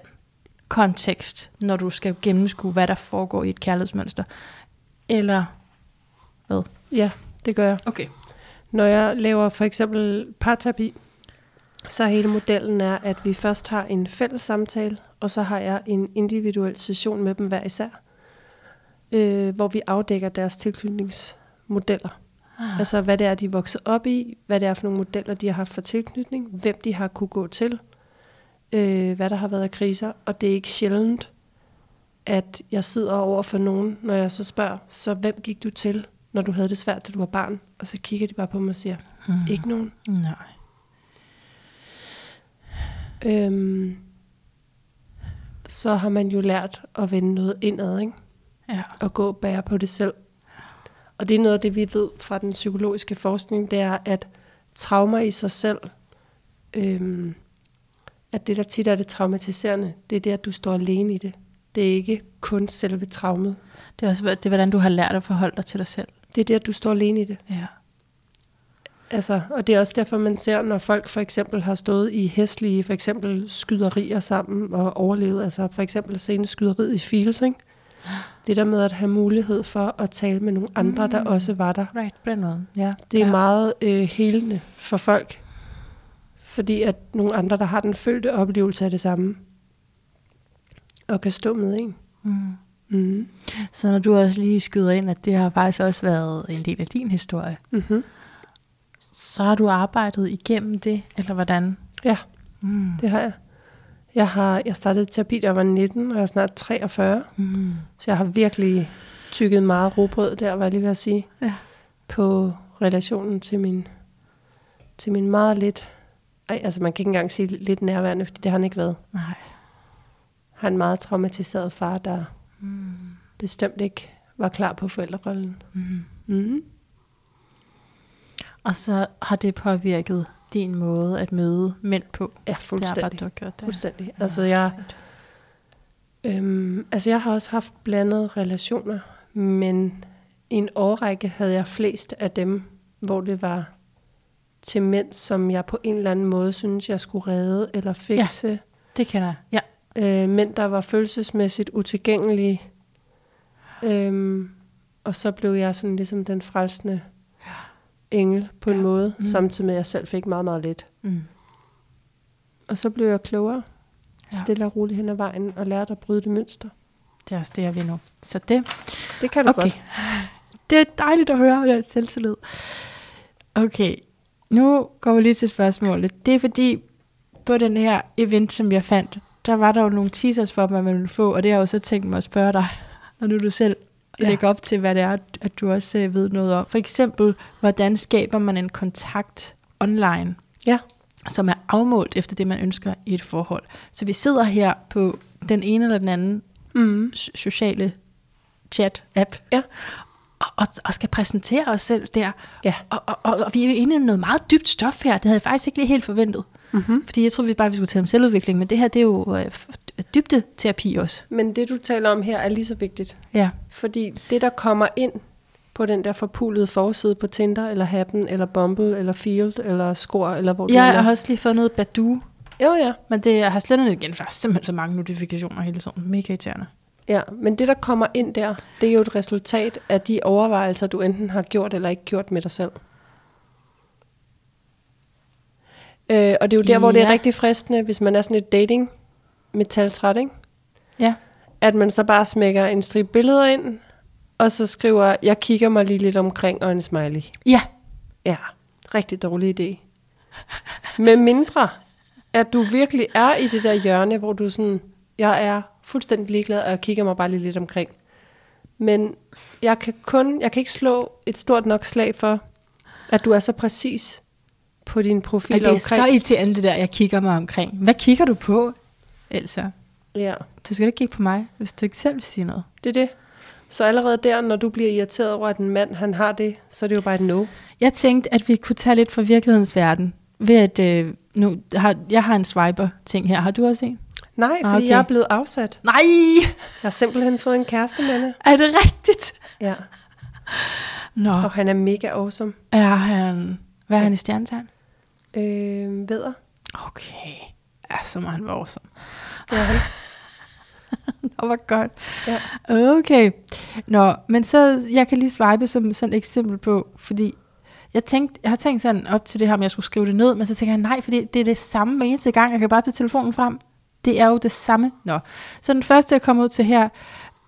kontekst, når du skal gennemskue, hvad der foregår i et kærlighedsmønster? Eller hvad? Ja, det gør jeg. Okay. Når jeg laver for eksempel parterapi, så hele modellen er, at vi først har en fælles samtale, og så har jeg en individuel session med dem hver især, øh, hvor vi afdækker deres tilknytningsmodeller. Ah. Altså hvad det er, de er vokset op i, hvad det er for nogle modeller, de har haft for tilknytning, hvem de har kunne gå til, øh, hvad der har været af kriser, og det er ikke sjældent, at jeg sidder over for nogen, når jeg så spørger, så hvem gik du til, når du havde det svært, da du var barn? Og så kigger de bare på mig og siger, Hmm. ikke nogen. Nej. Øhm, så har man jo lært at vende noget indad, ikke? Ja. og gå og bære på det selv. Og det er noget af det, vi ved fra den psykologiske forskning, det er, at traumer i sig selv, øhm, at det, der tit er det traumatiserende, det er det, at du står alene i det. Det er ikke kun selve traumet. Det er også det er, hvordan du har lært at forholde dig til dig selv. Det er det, at du står alene i det. Ja. Altså, og det er også derfor, man ser, når folk for eksempel har stået i hæslige, for eksempel skyderier sammen og overlevet, altså for eksempel senest skyderiet i Fields, ikke? Det der med at have mulighed for at tale med nogle andre, der Mm. også var der. Right, på den måde. Ja. Det er ja. meget øh, helende for folk, fordi at nogle andre, der har den følte oplevelse af det samme, og kan stå med en. Mm. Mm. Så når du også lige skyder ind, at det har faktisk også været en del af din historie, Mm-hmm. så har du arbejdet igennem det, eller hvordan? Ja, Mm. det har jeg. Jeg har jeg startede terapi, da jeg var 19, og jeg er snart 43, Mm. så jeg har virkelig tykket meget robrød der, var jeg lige ved at sige, Ja. på relationen til min, til min meget lidt, ej, altså man kan ikke engang sige lidt nærværende, fordi det har han ikke været. Nej. har en meget traumatiseret far, der Mm. bestemt ikke var klar på forældrerollen. Mm. Mm. Og så har det påvirket din måde at møde mænd på. Ja, Det er fuldstændig. bare, du har gjort det. fuldstændig. Altså, jeg, øhm, altså, jeg har også haft blandede relationer, men i en årrække havde jeg flest af dem, hvor det var til mænd, som jeg på en eller anden måde synes, jeg skulle redde eller fikse. Ja. Det kender jeg. Ja. Øh, mænd, der var følelsesmæssigt utilgængelige. Øhm, og så blev jeg sådan ligesom den frelsende engel på en Ja. måde, Mm. samtidig med, at jeg selv fik meget, meget lidt. Mm. Og så blev jeg klogere, Ja. stille og roligt hen ad vejen, og lærte at bryde det mønster. Det er også det, jeg vil nu. Så det, Det kan du okay. godt. Det er dejligt at høre, den selvtillid. Okay, nu går vi lige til spørgsmålet. Det er fordi, på den her event, som jeg fandt, der var der jo nogle teasers for, hvad man ville få, og det har jeg jo så tænkt mig at spørge dig, når nu du selv ja. Op til, hvad det er, at du også øh, ved noget om. For eksempel, hvordan skaber man en kontakt online, Ja. som er afmålt efter det, man ønsker i et forhold. Så vi sidder her på den ene eller den anden Mm. so- sociale chat-app, Ja. og, og, og skal præsentere os selv der. Ja. Og, og, og, og vi er inde i noget meget dybt stof her. Det havde jeg faktisk ikke lige helt forventet. Mm-hmm. Fordi jeg troede vi bare, vi skulle tale om selvudvikling, men det her, det er jo øh, f- dybde terapi også. Men det, du taler om her, er lige så vigtigt. Ja. Fordi det, der kommer ind på den der forpulede forside på Tinder, eller Happen, eller Bumble, eller Field, eller Skor, eller hvor det Jeg har også lige fået noget Badu. Jo, ja. Men det, jeg har slettet igen, for der er simpelthen så mange notifikationer hele tiden. Mega irriterende. Ja, men det, der kommer ind der, det er jo et resultat af de overvejelser, du enten har gjort eller ikke gjort med dig selv. Øh, og det er jo der, hvor det er Ja. rigtig fristende, hvis man er sådan et dating metaltræt, ikke? Ja. at man så bare smækker en stribe billeder ind, og så skriver, jeg kigger mig lige lidt omkring, og en smiley. Ja. Ja, rigtig dårlig idé. Med mindre, at du virkelig er i det der hjørne, hvor du sådan, jeg er fuldstændig ligeglad, og jeg kigger mig bare lige lidt omkring. Men jeg kan kun, jeg kan ikke slå et stort nok slag for, at du er så præcis på din profil Og det er omkring. så irriterende det der, jeg kigger mig omkring. Hvad kigger du på, Elsa? Ja, Du skal ikke kigge på mig, hvis du ikke selv vil sige noget. det er det. Så allerede der, når du bliver irriteret over, at en mand han har det, så er det jo bare et no. Jeg tænkte, at vi kunne tage lidt fra virkelighedens verden. Ved at, øh, nu har, jeg har en swiper-ting her. Har du også en? Nej, fordi okay. jeg er blevet afsat. Nej! Jeg har simpelthen fået en kæreste med det. Er det rigtigt? Ja. Nå, Og han er mega awesome. er han... Hvad er han i stjernetegn? Øh, ved Okay. Ja, så må han være awesome. Ja. Det var godt. Ja. Okay. Nå, men så, jeg kan lige swipe som sådan et eksempel på, fordi jeg, tænkte, jeg har tænkt sådan op til det her, om jeg skulle skrive det ned, men så tænker jeg, nej, fordi det er det samme hver eneste gang. Jeg kan bare tage telefonen frem. Det er jo det samme. Nå. Så den første, jeg kommer ud til her,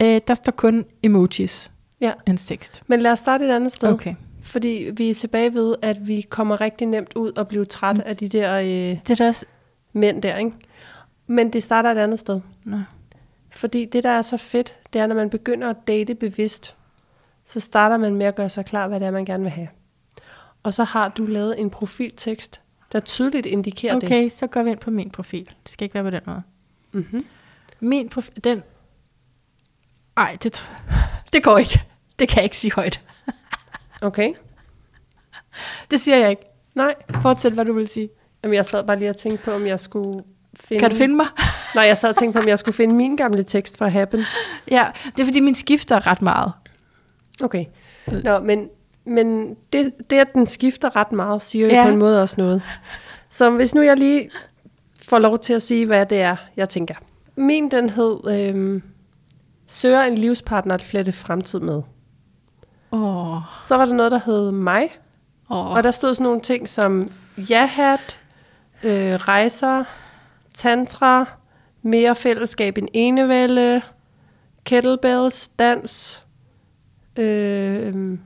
øh, der står kun emojis. Ja. En tekst. Men lad os starte et andet sted. Okay. Fordi vi er tilbage ved, at vi kommer rigtig nemt ud og bliver træt af de der øh, Det er da også... mænd der, ikke? Men det starter et andet sted. Nå. Fordi det, der er så fedt, det er, når man begynder at date bevidst, så starter man med at gøre sig klar, hvad det er, man gerne vil have. Og så har du lavet en profiltekst, der tydeligt indikerer det. Okay, så går vi ind på min profil. Det skal ikke være på den måde. Mm-hmm. Min profil, den... Ej, det, det går ikke. Det kan jeg ikke sige højt. Okay. Det siger jeg ikke. Nej. Fortsæt, hvad du vil sige. Jamen, jeg sad bare lige og tænkte på, om jeg skulle finde... Kan du finde mig? Nej, jeg sad og tænkte på, om jeg skulle finde min gamle tekst fra Happen. Ja, det er fordi, min skifter ret meget. Okay. Nå, men, men det, det, at den skifter ret meget, siger jo Ja. på en måde også noget. Så hvis nu jeg lige får lov til at sige, hvad det er, jeg tænker. Min, den hed, øhm, søger en livspartner at flette fremtid med. Åh, oh, Så var der noget, der hed mig, oh. og der stod sådan nogle ting som ja-hat, øh, rejser, tantra, mere fællesskab end enevælde, kettlebells, dans, øh,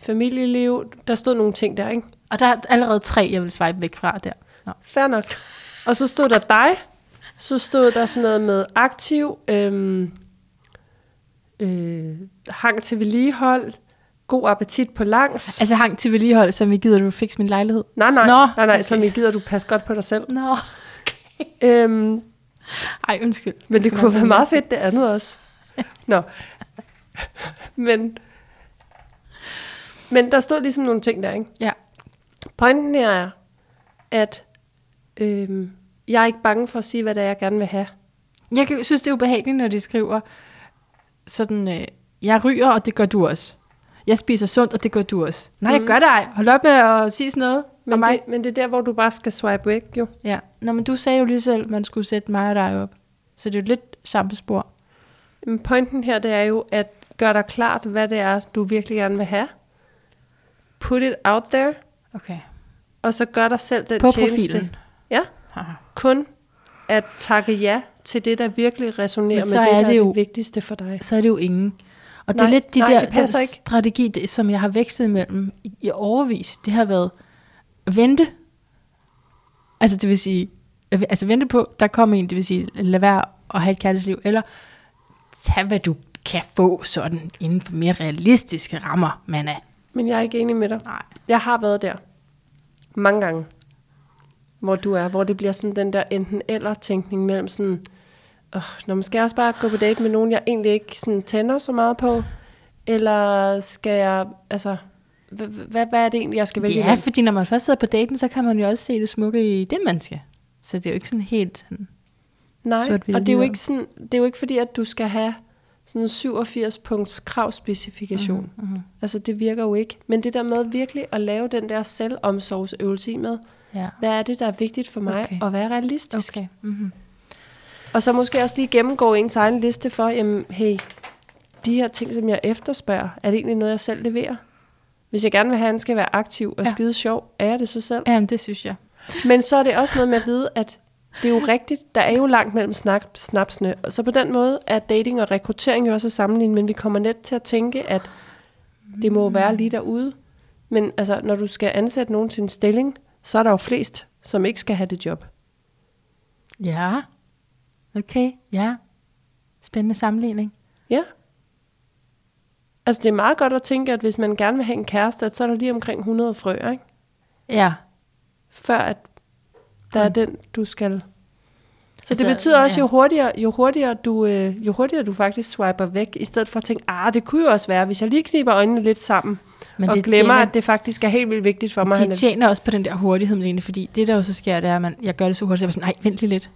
familieliv. Der stod nogle ting der, ikke? Og der er allerede tre, jeg vil swipe væk fra der. Nå. Fair nok. Og så stod der dig. Så stod der sådan noget med aktiv, øhm, øh, hang til vedligehold, god appetit på langs. Altså hang til vedligehold, som I gider du fikse min lejlighed? Nej, nej, Nå, nej, nej, okay. som I gider, du passe godt på dig selv. Nå, okay. Øhm, Ej, undskyld. men det skal kunne være meget fedt, det andet også. Nå. Men, men der stod ligesom nogle ting der, ikke? Ja. Pointen her er, at øhm, jeg er ikke bange for at sige, hvad det er, jeg gerne vil have. Jeg synes, det er ubehageligt, når de skriver sådan, øh, jeg ryger, og det gør du også. Jeg spiser sundt, og det gør du også. Nej, jeg Mhm. gør det ej. Hold op med at sige sådan noget Men mig. det, men det er der, hvor du bare skal swipe væk, jo. Ja. Nå, men du sagde jo lige selv, at man skulle sætte mig og dig op. Så det er jo lidt samme spor. Men pointen her, det er jo at gøre dig klart, hvad det er, du virkelig gerne vil have. Put it out there, Okay. og så gør dig selv den På tjeneste. profilen. Ja, kun at takke ja til det, der virkelig resonerer med det, er der det er jo- det vigtigste for dig. Så er det jo ingen. Og det er Nej, lidt de nej, der det ikke. strategi, det, som jeg har vækstet imellem i, i overvis. Det har været vente. Altså det vil sige, altså vente på, der kommer en, det vil sige, lad være at have et kærlighedsliv, eller tag hvad du kan få sådan inden for mere realistiske rammer, man er. Men jeg er ikke enig med dig. Nej. Jeg har været der mange gange, hvor du er, hvor det bliver sådan den der enten eller tænkning mellem sådan, oh, når man skal også bare gå på date med nogen, jeg egentlig ikke sådan tænder så meget på, eller skal jeg, altså, hvad, hvad, er det egentlig, jeg skal vælge? Ja, fordi når man først sidder på daten, så kan man jo også se det smukke i det menneske. Så det er jo ikke sådan helt sådan, Nej, sort-hvidt og det er, jo ikke sådan, det er jo ikke fordi, at du skal have sådan en 87 punkts kravspecifikation. mm-hmm. Altså det virker jo ikke. Men det der med virkelig at lave den der selvomsorgsøvelse med, Ja. Hvad er det, der er vigtigt for mig, okay. og hvad er realistisk? Okay. Mm-hmm. Og så måske også lige gennemgå ens egen liste for, jamen, hey, de her ting, som jeg efterspørger, er det egentlig noget, jeg selv leverer? Hvis jeg gerne vil have, at han skal være aktiv og Ja. skide sjov, er jeg det så selv? Jamen, det synes jeg. Men så er det også noget med at vide, at det er jo rigtigt, der er jo langt mellem snak, snapsene. Og så på den måde er dating og rekruttering jo også at sammenligne, men vi kommer net til at tænke, at det må være lige derude. Men altså, når du skal ansætte nogen til en stilling, så er der jo flest, som ikke skal have det job. Ja. Okay, ja. Spændende sammenligning. Ja. Altså, det er meget godt at tænke, at hvis man gerne vil have en kæreste, at så er der lige omkring 100 frøer, ikke? Ja. Før at der er den, du skal... Så Altså, det betyder også, ja. jo hurtigere, jo, hurtigere du, øh, jo hurtigere du faktisk swiper væk, i stedet for at tænke, ah, det kunne jo også være, hvis jeg lige kniber øjnene lidt sammen, Men og det glemmer, tjener, at det faktisk er helt vildt vigtigt for mig. de han er- tjener også på den der hurtighed, Malene, fordi det der jo så sker, det er, at man, jeg gør det så hurtigt, så jeg var sådan, nej, vent lige lidt.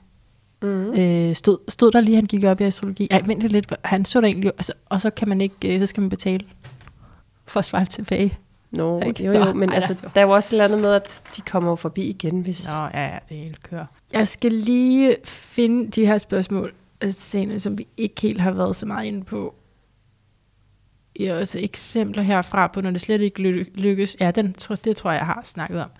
Mhm. Øh, stod, stod der lige, han gik op i astrologi? Ej, vent lidt, han så der egentlig, altså, og så kan man ikke, øh, så skal man betale for at swipe tilbage. Nå, Ikke? jo, jo, men ej, altså, ja. der er jo også et eller andet med, at de kommer forbi igen, hvis... Nå, ja, ja, det hele kører. Jeg skal lige finde de her spørgsmål, altså, senere, som vi ikke helt har været så meget inde på. Jeg har også eksempler herfra på, når det slet ikke ly- lykkes. Ja, den, tror- det tror jeg, jeg har snakket om.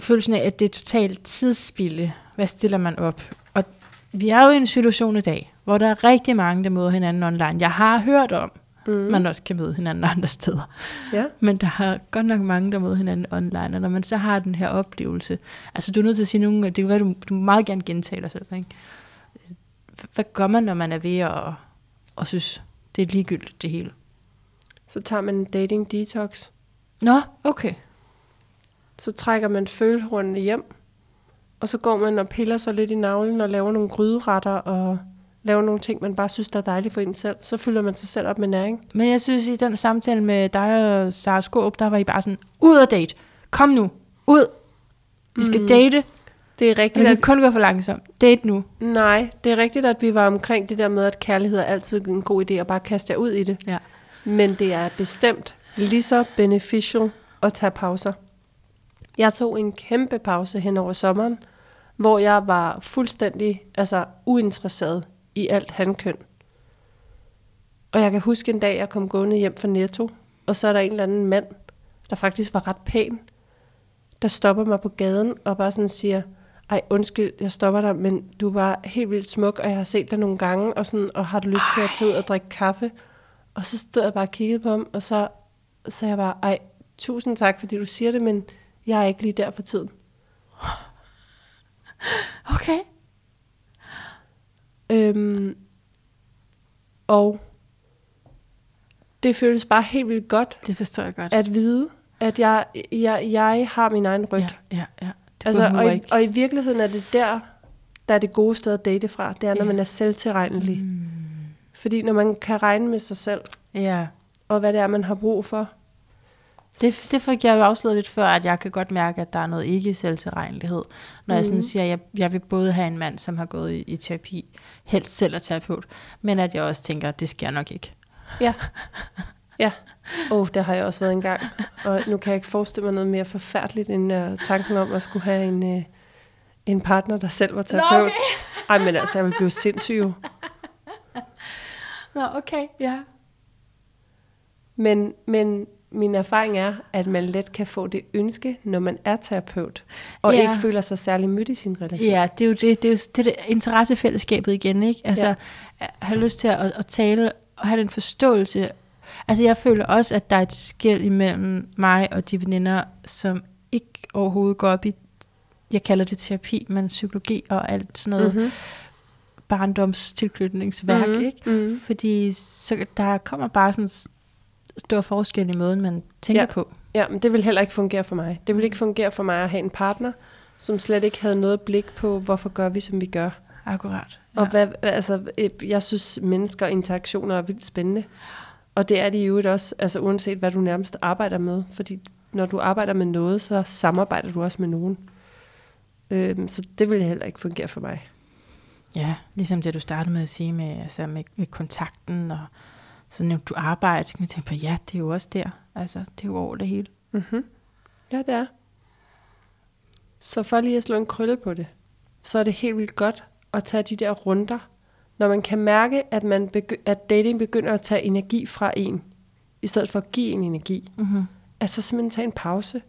Følelsen af, at det er totalt tidsspilde. Hvad stiller man op? Og vi er jo i en situation i dag, hvor der er rigtig mange, der møder hinanden online. Jeg har hørt om, Mm. man også kan møde hinanden andre steder. Ja. Men der er godt nok mange, der møder hinanden online, og når man så har den her oplevelse, altså du er nødt til at sige nogle, det kan være, du, du meget gerne gentage dig selv, ikke? Hvad gør man, når man er ved at, og synes, det er ligegyldigt det hele? Så tager man en dating detox, Nå, okay. så trækker man følehornene hjem, og så går man og piller sig lidt i navlen og laver nogle gryderetter og laver nogle ting, man bare synes, der er dejligt for en selv. Så fylder man sig selv op med næring. Men jeg synes, i den samtale med dig og Sara Skåb, der var I bare sådan, ud og date. Kom nu, ud. Vi skal Mm. date. Det er Det rigtigt, kan at, kun gå for langsomt. Date nu. nej, det er rigtigt, at vi var omkring det der med, at kærlighed er altid en god idé, at bare kaste jer ud i det. Ja. Men det er bestemt lige så beneficial at tage pauser. Jeg tog en kæmpe pause hen over sommeren, hvor jeg var fuldstændig altså, uinteresseret i alt hankøn. Og jeg kan huske en dag, jeg kom gående hjem fra Netto, og så er der en eller anden mand, der faktisk var ret pæn, der stopper mig på gaden og bare sådan siger, ej undskyld, jeg stopper dig, men du var helt vildt smuk, og jeg har set dig nogle gange, og, sådan, og har du lyst til at tage ud og drikke kaffe? Og så stod jeg bare og kiggede på ham, og så sagde jeg bare, ej, tusind tak, fordi du siger det, men jeg er ikke lige der for tiden. Okay. Øhm, og det føles bare helt vildt godt Det forstår jeg godt. at vide, at jeg, jeg, jeg har min egen ryg. Ja, ja, ja. Det altså, og, i, og i virkeligheden er det der, der er det gode sted at date fra. Det er, når Ja. man er selvtilregnelig. Mm. Fordi når man kan regne med sig selv, Ja, og hvad det er, man har brug for. Det, det fik jeg jo afsløret lidt før, at jeg kan godt mærke, at der er noget ikke selvtilregnelighed. Når mm. jeg sådan Mhm. siger, at jeg, jeg vil både have en mand, som har gået i, i terapi, helst selv er terapeut, men at jeg også tænker, at det sker nok ikke. Ja. Ja. Åh, oh, det har jeg også været engang. Og nu kan jeg ikke forestille mig noget mere forfærdeligt, end uh, tanken om at skulle have en, uh, en partner, der selv var terapeut. okay. Ej, men altså, jeg vil blive sindssyg. Nå, okay, ja. Men, men min erfaring er, at man let kan få det ønske, når man er terapeut, og Ja. ikke føler sig særlig mødt i sin relation. Ja, det er jo det, det, er jo det, det interessefællesskabet igen, ikke? Altså, Ja. have lyst til at, at tale og have den forståelse. Altså, jeg føler også, at der er et skæld imellem mig og de veninder, som ikke overhovedet går op i, jeg kalder det terapi, men psykologi og alt sådan noget Mm-hmm. barndomstilknytningsværk, Mhm, ikke? mhm. Fordi så, der kommer bare sådan stor forskel i måden, man tænker Ja. på. Ja, men det vil heller ikke fungere for mig. Det vil ikke fungere for mig at have en partner, som slet ikke havde noget blik på, hvorfor gør vi, som vi gør. Akkurat. Og hvad, altså, øh, jeg synes, mennesker og interaktioner er vildt spændende. Og det er de jo også, altså uanset hvad du nærmest arbejder med. Fordi når du arbejder med noget, så samarbejder du også med nogen. Øhm, så det vil heller ikke fungere for mig. Ja, ligesom det du startede med at sige med, altså med, med kontakten og så når du arbejder, så kan man tænke på, ja, det er jo også der. Altså, det er jo over det hele. Mm-hmm. Ja, det er. Så for lige at slå en krølle på det, så er det helt vildt godt at tage de der runder, når man kan mærke, at, man begy- at dating begynder at tage energi fra en, i stedet for at give en energi. Mm-hmm. Altså simpelthen tage en pause.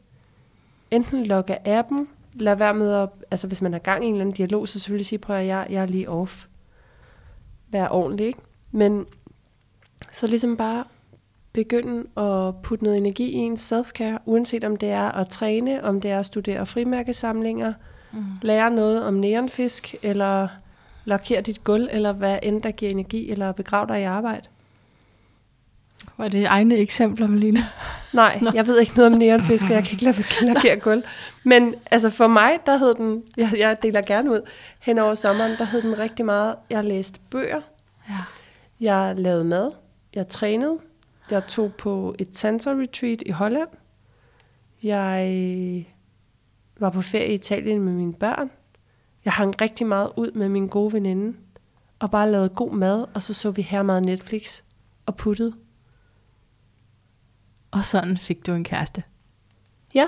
Enten logge af appen, lad være med at, altså hvis man er gang i en eller anden dialog, så selvfølgelig sige, prøv at jeg, jeg er lige off. Vær ordentlig, ikke? Men så ligesom bare begynde at putte noget energi i ens self-care, uanset om det er at træne, om det er at studere frimærkesamlinger, Mm. lære noget om neonfisk, eller lakere dit gulv, eller hvad end der giver energi, eller begrave dig i arbejde. Var det egne eksempler, Melina? Nej, Nå. jeg ved ikke noget om neonfisk, og jeg kan ikke lakere gulv. Men altså for mig, der hed den, jeg, jeg deler gerne ud, hen over sommeren, der hed den rigtig meget, jeg læste bøger, Ja. jeg lavede mad, jeg trænede, jeg tog på et Sansa retreat i Holland, jeg var på ferie i Italien med mine børn, jeg hang rigtig meget ud med min gode veninde, og bare lavede god mad, og så så vi her meget Netflix og puttede. Og sådan fik du en kæreste. Ja,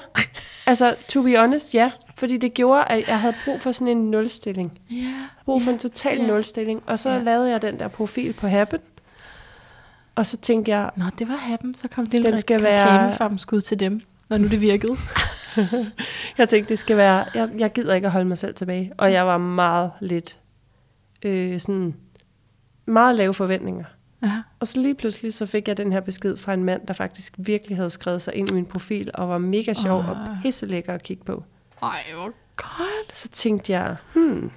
altså to be honest, ja. Fordi det gjorde, at jeg havde brug for sådan en nulstilling. Ja. Havde brug for en total ja. nulstilling. Og så Ja. lavede jeg den der profil på Happen. Og så tænkte jeg, Nå, det var happen. Så kom det Den en skal være- skud til dem, når nu det virkede. jeg tænkte, det skal være, jeg, jeg gider ikke at holde mig selv tilbage. Og jeg var meget lidt, øh, sådan, meget lave forventninger. Ja. Og så lige pludselig så fik jeg den her besked fra en mand, der faktisk virkelig havde skrevet sig ind i min profil, og var mega sjov Ah. og pisselækker at kigge på. Ej, hvor godt. Så tænkte jeg, hmm,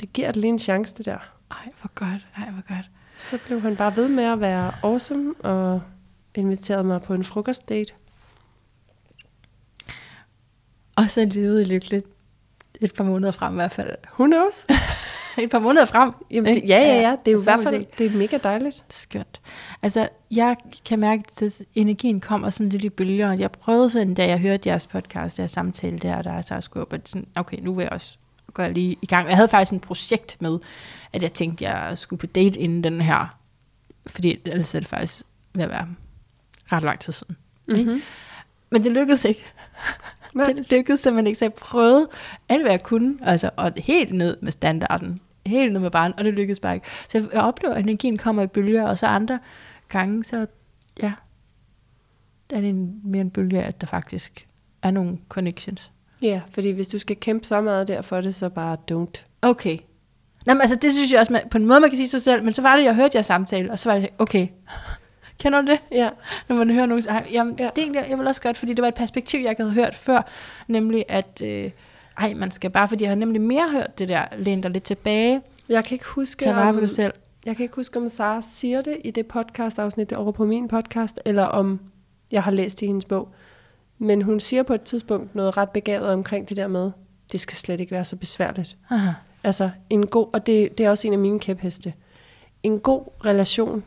det giver det lige en chance, det der. Ej, hvor godt. Ej, hvor godt. Så blev han bare ved med at være awesome, og inviterede mig på en frokostdate. Og så levede I lykkeligt et par måneder frem i hvert fald. Who knows? et par måneder frem. Jamen, det, ja, ja, ja. Det er jo i så hvert fald det er mega dejligt. Skønt. Altså, jeg kan mærke, at energien kommer sådan lidt i bølger. Jeg prøvede sådan, da jeg hørte jeres podcast, der samtale der, der så skulle op, at sådan, okay, nu vil jeg også gå lige i gang. Jeg havde faktisk et projekt med, at jeg tænkte, jeg skulle på date inden den her. Fordi ellers er det faktisk ved at være ret lang tid siden. Mm-hmm. Men det lykkedes ikke. Nej. Det lykkedes simpelthen ikke, så jeg prøvede alt, hvad jeg kunne, altså, og helt ned med standarden, helt ned med barn, og det lykkedes bare ikke. Så jeg, jeg oplever, at energien kommer i bølger, og så andre gange, så ja, er det en, mere en bølge, at der faktisk er nogle connections. Ja, fordi hvis du skal kæmpe så meget der for det, så bare don't. Okay. Nå, men altså, det synes jeg også, man, på en måde, man kan sige sig selv, men så var det, jeg hørte jeres samtale, og så var det, okay, kender du det? Ja, når man hører nogen sige, "Ej, jamen, ja. Det er egentlig, jeg vil også godt, fordi det var et perspektiv, jeg ikke havde hørt før, nemlig at, øh, ej, man skal bare, fordi jeg har nemlig mere hørt det der, læn dig lidt tilbage, jeg kan ikke huske, tag vare på dig selv. jeg kan ikke huske, om Sara siger det i det podcast-afsnit over på min podcast, eller om jeg har læst i hendes bog. Men hun siger på et tidspunkt noget ret begavet omkring det der med, det skal slet ikke være så besværligt. Aha. Altså en god, og det, det er også en af mine kæpheste. En god relation,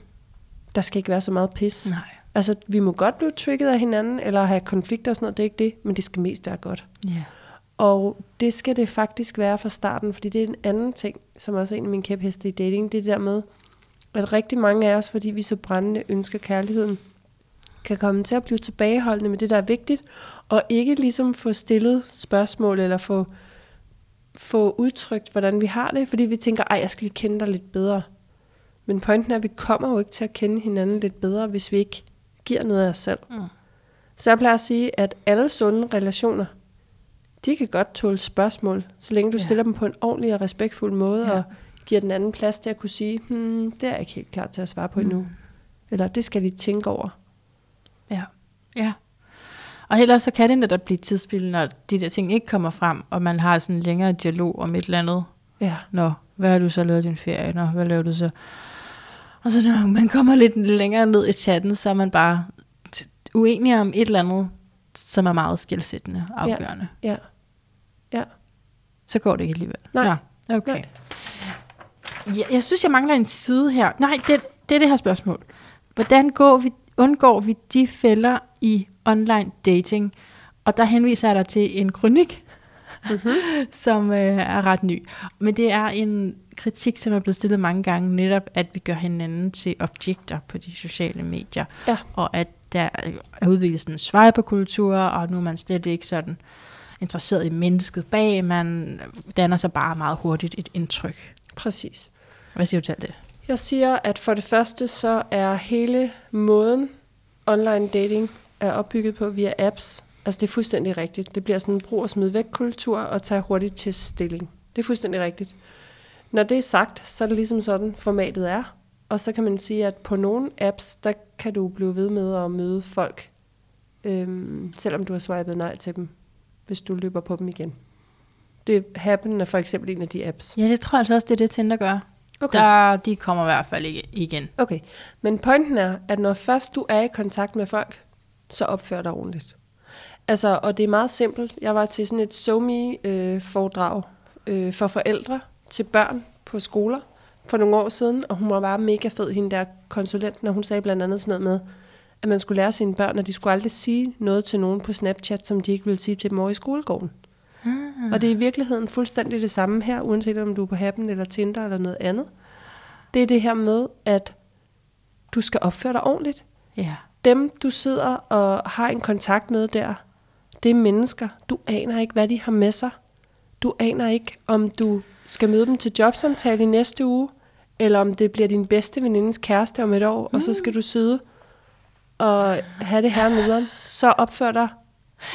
der skal ikke være så meget pis. Nej. Altså vi må godt blive trigget af hinanden, eller have konflikter og sådan noget, det er ikke det, men det skal mest være godt. Ja. Og det skal det faktisk være fra starten, fordi det er en anden ting, som også er en af mine kæpheste i dating, det er det der med, at rigtig mange af os, fordi vi så brændende ønsker kærligheden, kan komme til at blive tilbageholdende med det, der er vigtigt, og ikke ligesom få stillet spørgsmål, eller få, få udtrykt, hvordan vi har det, fordi vi tænker, ej, jeg skal lige kende dig lidt bedre. Men pointen er, at vi kommer jo ikke til at kende hinanden lidt bedre, hvis vi ikke giver noget af os selv. Mm. Så jeg plejer at sige, at alle sunde relationer, de kan godt tåle spørgsmål, så længe du Ja. stiller dem på en ordentlig og respektfuld måde, Ja. og giver den anden plads til at kunne sige, hmm, det er jeg ikke helt klar til at svare på endnu. Mm. Eller det skal jeg lige tænke over. Ja. Ja. Og ellers så kan det netop blive tidsspil, når de der ting ikke kommer frem, og man har sådan en længere dialog om et eller andet. Ja. Nå, hvad har du så lavet din ferie? Nå, hvad laver du så? Og så når man kommer lidt længere ned i chatten, så er man bare t- uenig om et eller andet, som er meget skilsættende og afgørende. Ja. Ja. Så går det ikke alligevel. Nej. Nå, okay. Nej. Ja, jeg synes, jeg mangler en side her. Nej, det, det er det her spørgsmål. Hvordan går vi, undgår vi de fælder i online dating? Og der henviser jeg dig til en kronik, Mm-hmm. som øh, er ret ny. Men det er en kritik, som er blevet stillet mange gange, netop at vi gør hinanden til objekter på de sociale medier. Ja. Og at der er udviklet sådan en swiper-kultur, og nu er man slet ikke sådan interesseret i mennesket bag. Man danner sig bare meget hurtigt et indtryk. Præcis. Hvad siger du til alt det? Jeg siger, at for det første, så er hele måden online dating er opbygget på via apps. Altså det er fuldstændig rigtigt. Det bliver sådan en brug og smid væk kultur og tage hurtigt til stilling. Det er fuldstændig rigtigt. Når det er sagt, så er det ligesom sådan, formatet er. Og så kan man sige, at på nogle apps, der kan du blive ved med at møde folk, øhm, selvom du har swipet nej til dem, hvis du løber på dem igen. Det Happen er for eksempel en af de apps. Ja, det tror jeg altså også, det er det Tinder gør. Okay. Der, de kommer i hvert fald ikke igen. Okay, men pointen er, at når først du er i kontakt med folk, så opfører dig ordentligt. Altså, og det er meget simpelt. Jeg var til sådan et SoMe-foredrag øh, for forældre til børn på skoler for nogle år siden, og hun var bare mega fed, hende der konsulenten, og hun sagde blandt andet sådan noget med, at man skulle lære sine børn, at de skulle aldrig sige noget til nogen på Snapchat, som de ikke ville sige til over i skolegården. Hmm. Og det er i virkeligheden fuldstændig det samme her, uanset om du er på Happen eller Tinder eller noget andet. Det er det her med, at du skal opføre dig ordentligt. Ja. Dem, du sidder og har en kontakt med der, det er mennesker. Du aner ikke, hvad de har med sig. Du aner ikke, om du skal møde dem til jobsamtale i næste uge, eller om det bliver din bedste venindes kæreste om et år, mm. og så skal du sidde og have det her med Så opfør dig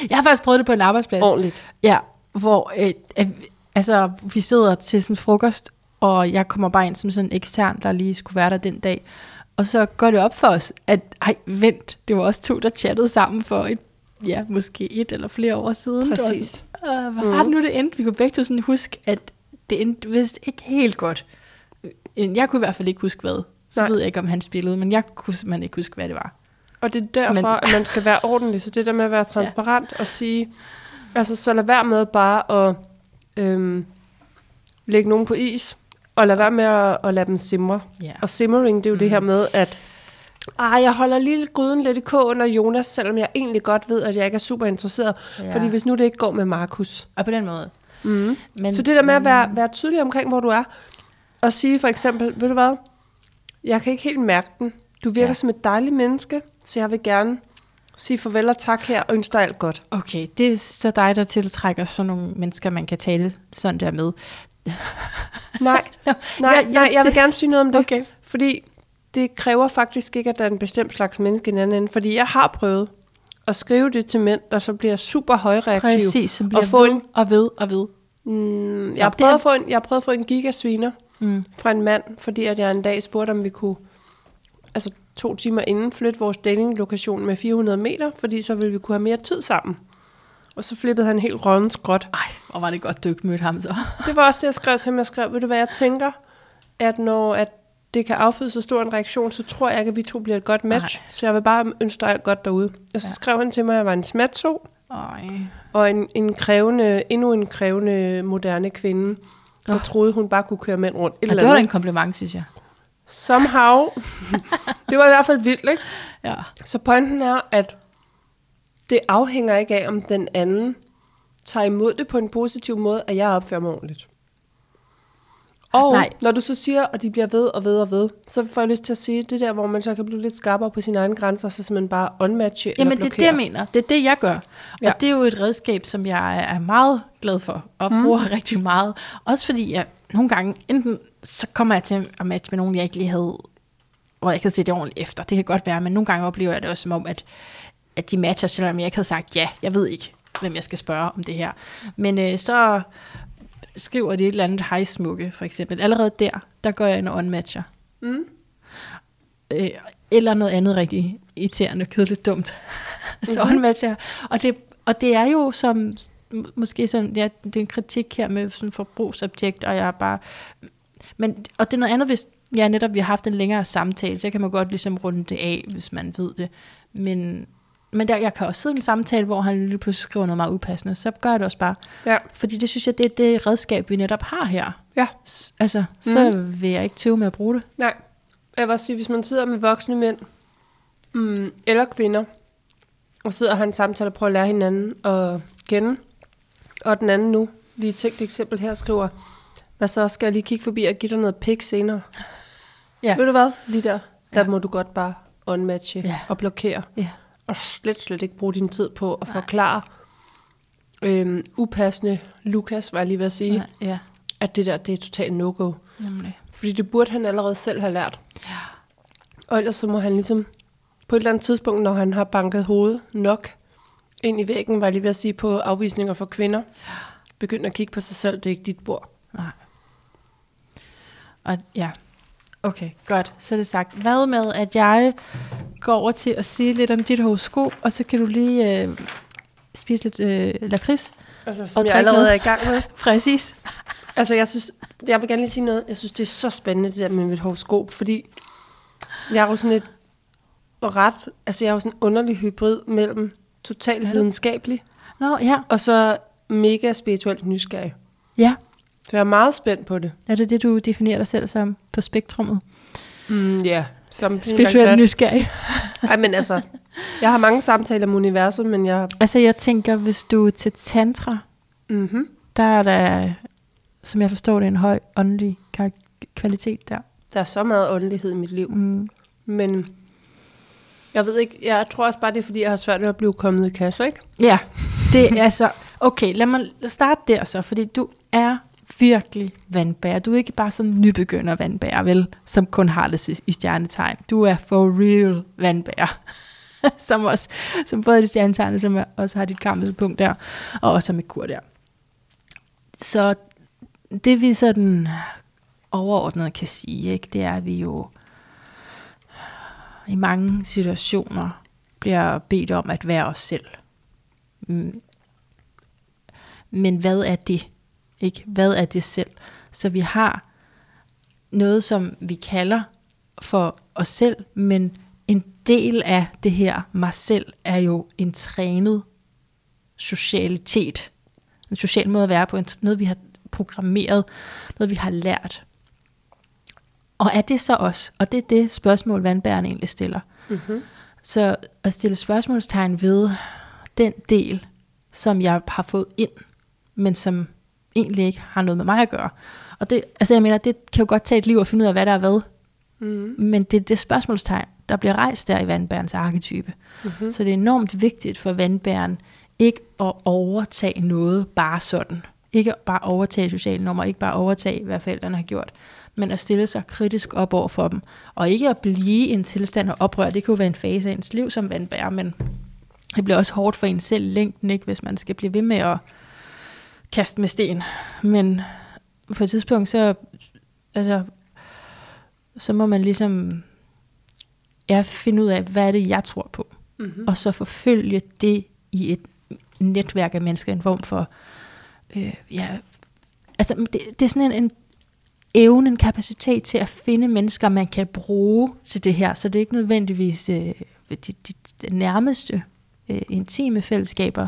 Jeg har faktisk prøvet det på en arbejdsplads. ordentligt. Ja, hvor øh, øh, altså, vi sidder til sådan frokost, og jeg kommer bare ind som sådan en ekstern, der lige skulle være der den dag. Og så går det op for os, at ej, vent, det var også to, der chattede sammen for et, ja, måske et eller flere år siden. Det var Præcis. Sådan, øh, hvad var det nu, det endte? Vi kunne begge to sådan huske, at det endte vist ikke helt godt. Øh, Jeg kunne i hvert fald ikke huske hvad. Så Nej. ved jeg ikke, om han spillede, men jeg kunne simpelthen ikke huske, hvad det var. Og det er derfor, Men- at man skal være ordentlig. Så det der med at være transparent og sige, altså så lad være med bare at øhm, lægge nogen på is, og lad være med at, at lade dem simre. Ja. Og simmering, det er jo mm. det her med, at ah, jeg holder lige gryden lidt i kog under Jonas, selvom jeg egentlig godt ved, at jeg ikke er super interesseret. Ja. Fordi hvis nu det ikke går med Markus. Og på den måde. Mm. Men, Så det der med at være, være tydelig omkring, hvor du er, og sige for eksempel, ved du hvad, jeg kan ikke helt mærke den. Du virker ja. som et dejligt menneske, så jeg vil gerne sige farvel og tak her, og ønske dig alt godt. Okay, det er så dig, der tiltrækker sådan nogle mennesker, man kan tale sådan der med. Nej, nej, jeg- jeg, nej, jeg vil gerne sige noget om det. Okay. Fordi det kræver faktisk ikke, at der er en bestemt slags menneske i den anden ende. Fordi jeg har prøvet at skrive det til mænd, der så bliver super højreaktive. Præcis, som bliver og få ved en, og ved og ved. mm, jeg, har prøvet at få en, jeg har prøvet at få en gigasviner Mm. fra en mand, fordi at jeg en dag spurgte, om vi kunne altså to timer inden flytte vores datinglokation med 400 meter, fordi så ville vi kunne have mere tid sammen. Og så flippede han helt rådden skråt. Ej, hvor var det godt, du ikke mødte ham så. Det var også det, jeg skrev til ham. Jeg skrev, ved du hvad, jeg tænker, at når at det kan afføde så stor en reaktion, så tror jeg ikke, at vi to bliver et godt match. Nej. Så jeg vil bare ønske dig alt godt derude. Og så Ja. skrev han til mig, at jeg var en smatso, Ej. og en, en krævende, endnu en krævende moderne kvinde, der Åh. troede, hun bare kunne køre mænd rundt. Et Ja, det var en kompliment, synes jeg. Somehow. det var i hvert fald vildt, ikke? Ja. Så pointen er, at det afhænger ikke af, om den anden tager imod det på en positiv måde, at jeg opfører mig ordentligt. Og Nej. Når du så siger, at de bliver ved og ved og ved, så får jeg lyst til at sige, det der, hvor man så kan blive lidt skarpere på sine egne grænser, så simpelthen bare unmatche Jamen, eller det er det, blokere. jeg mener. Det er det, jeg gør. Ja. Og det er jo et redskab, som jeg er meget glad for, og mm. bruger rigtig meget. Også fordi jeg nogle gange, enten så kommer jeg til at matche med nogen, jeg ikke lige havde, hvor jeg ikke havde set det ordentligt efter. Det kan godt være, men nogle gange oplever jeg det også som om, at, at de matcher, selvom jeg ikke havde sagt ja. Jeg ved ikke, hvem jeg skal spørge om det her. Men øh, så skriver de et eller andet hej smukke, for eksempel. Allerede der, der går jeg ind og unmatcher. Mm. øh, eller noget andet rigtig irriterende, kedeligt, dumt. så Mhm. mm-hmm. unmatcher. Og det, og det er jo som, måske som, ja, det er en kritik her med sådan forbrugsobjekt, og jeg er bare, men, og det er noget andet, hvis ja, netop vi har haft en længere samtale, så kan man godt ligesom runde det af, hvis man ved det. Men, men der, jeg kan også sidde i en samtale, hvor han lige pludselig skriver noget meget upassende, så gør jeg det også bare. Ja. Fordi det synes jeg, det er det redskab, vi netop har her. Ja. S- Altså, så vil jeg ikke tøve med at bruge det. Nej. Jeg vil også sige, hvis man sidder med voksne mænd, mm, eller kvinder, og sidder og har en samtale og prøver at lære hinanden at kende, og den anden nu, lige tænkt eksempel her, skriver, hvad så, skal jeg lige kigge forbi og give dig noget pik senere? Ja. Ved du hvad? Lige der, der Ja. må du godt bare unmatche Ja. og blokere, Ja. og slet, slet ikke bruge din tid på at forklare, øhm, upassende Lukas, var jeg lige ved at sige, Ja, ja, at det der, det er totalt no-go. nemlig. Fordi det burde han allerede selv have lært. Ja. Og ellers så må han ligesom, på et eller andet tidspunkt, når han har banket hovedet nok ind i væggen, var jeg lige ved at sige, på afvisninger for kvinder, begynde at kigge på sig selv, det er ikke dit bord. Nej. Og ja, okay, godt. Så er det sagt. Hvad med, at jeg går over til at sige lidt om dit horoskop, og så kan du lige øh, spise lidt øh, lakrids. Altså, Og som jeg drik allerede noget. er i gang med. Præcis. Altså, jeg synes, jeg vil gerne lige sige noget. Jeg synes, det er så spændende, det der med mit horoskop, fordi jeg er jo sådan et ret, altså jeg er jo sådan en underlig hybrid mellem totalt videnskabelig, Nå, ja. og så mega spirituelt nysgerrig. Ja. Så jeg er meget spændt på det. Er det det, du definerer dig selv som på spektrummet? Mm, ja, yeah. som Spirituelt nysgerrig. Ej, men altså, jeg har mange samtaler om universet, men jeg... Altså, jeg tænker, hvis du er til tantra, Mm-hmm. der er der, som jeg forstår det, en høj åndelig kvalitet der. Der er så meget åndelighed i mit liv. Mm. Men jeg ved ikke, jeg tror også bare, det er, fordi jeg har svært ved at blive kommet i kasse, ikke? Ja, det er så... Okay, lad mig starte der så, fordi du er virkelig vandbærer. Du er ikke bare sådan en nybegynder vandbærer, vel, som kun har det i- stjernetegn. Du er for real vandbærer. som, også, som både er det stjernetegn, som også har dit kammelpunkt der, og også med kur der. Så det vi sådan overordnet kan sige, ikke, det er, at vi jo i mange situationer bliver bedt om at være os selv. Mm. Men hvad er det? Ikke? Hvad er det selv? Så vi har noget, som vi kalder for os selv, men en del af det her mig selv er jo en trænet socialitet. En social måde at være på, noget vi har programmeret, noget vi har lært. Og er det så os? Og det er det spørgsmål, vandbærerne egentlig stiller. Mm-hmm. Så at stille spørgsmålstegn ved den del, som jeg har fået ind, men som egentlig ikke har noget med mig at gøre. Og det, altså jeg mener, det kan jo godt tage et liv at finde ud af, hvad der er hvad. Mm-hmm. Men det er det spørgsmålstegn, der bliver rejst der i vandbærens arketype. Mm-hmm. Så det er enormt vigtigt for vandbæren ikke at overtage noget bare sådan. Ikke bare overtage sociale normer, ikke bare overtage, hvad forældrene har gjort, men at stille sig kritisk op over for dem. Og ikke at blive i en tilstand af oprør. Det jo være en fase af ens liv som vandbærer, men det bliver også hårdt for en selv længden, ikke, hvis man skal blive ved med at kaste med sten. Men på et tidspunkt, så, altså, så må man ligesom ja, finde ud af, hvad er det, jeg tror på Mm-hmm. og så forfølge det i et netværk af mennesker, en form for, øh, ja, altså det, det er sådan en, en evne, en kapacitet til at finde mennesker, man kan bruge til det her, så det er ikke nødvendigvis øh, de, de, de nærmeste øh, intime fællesskaber,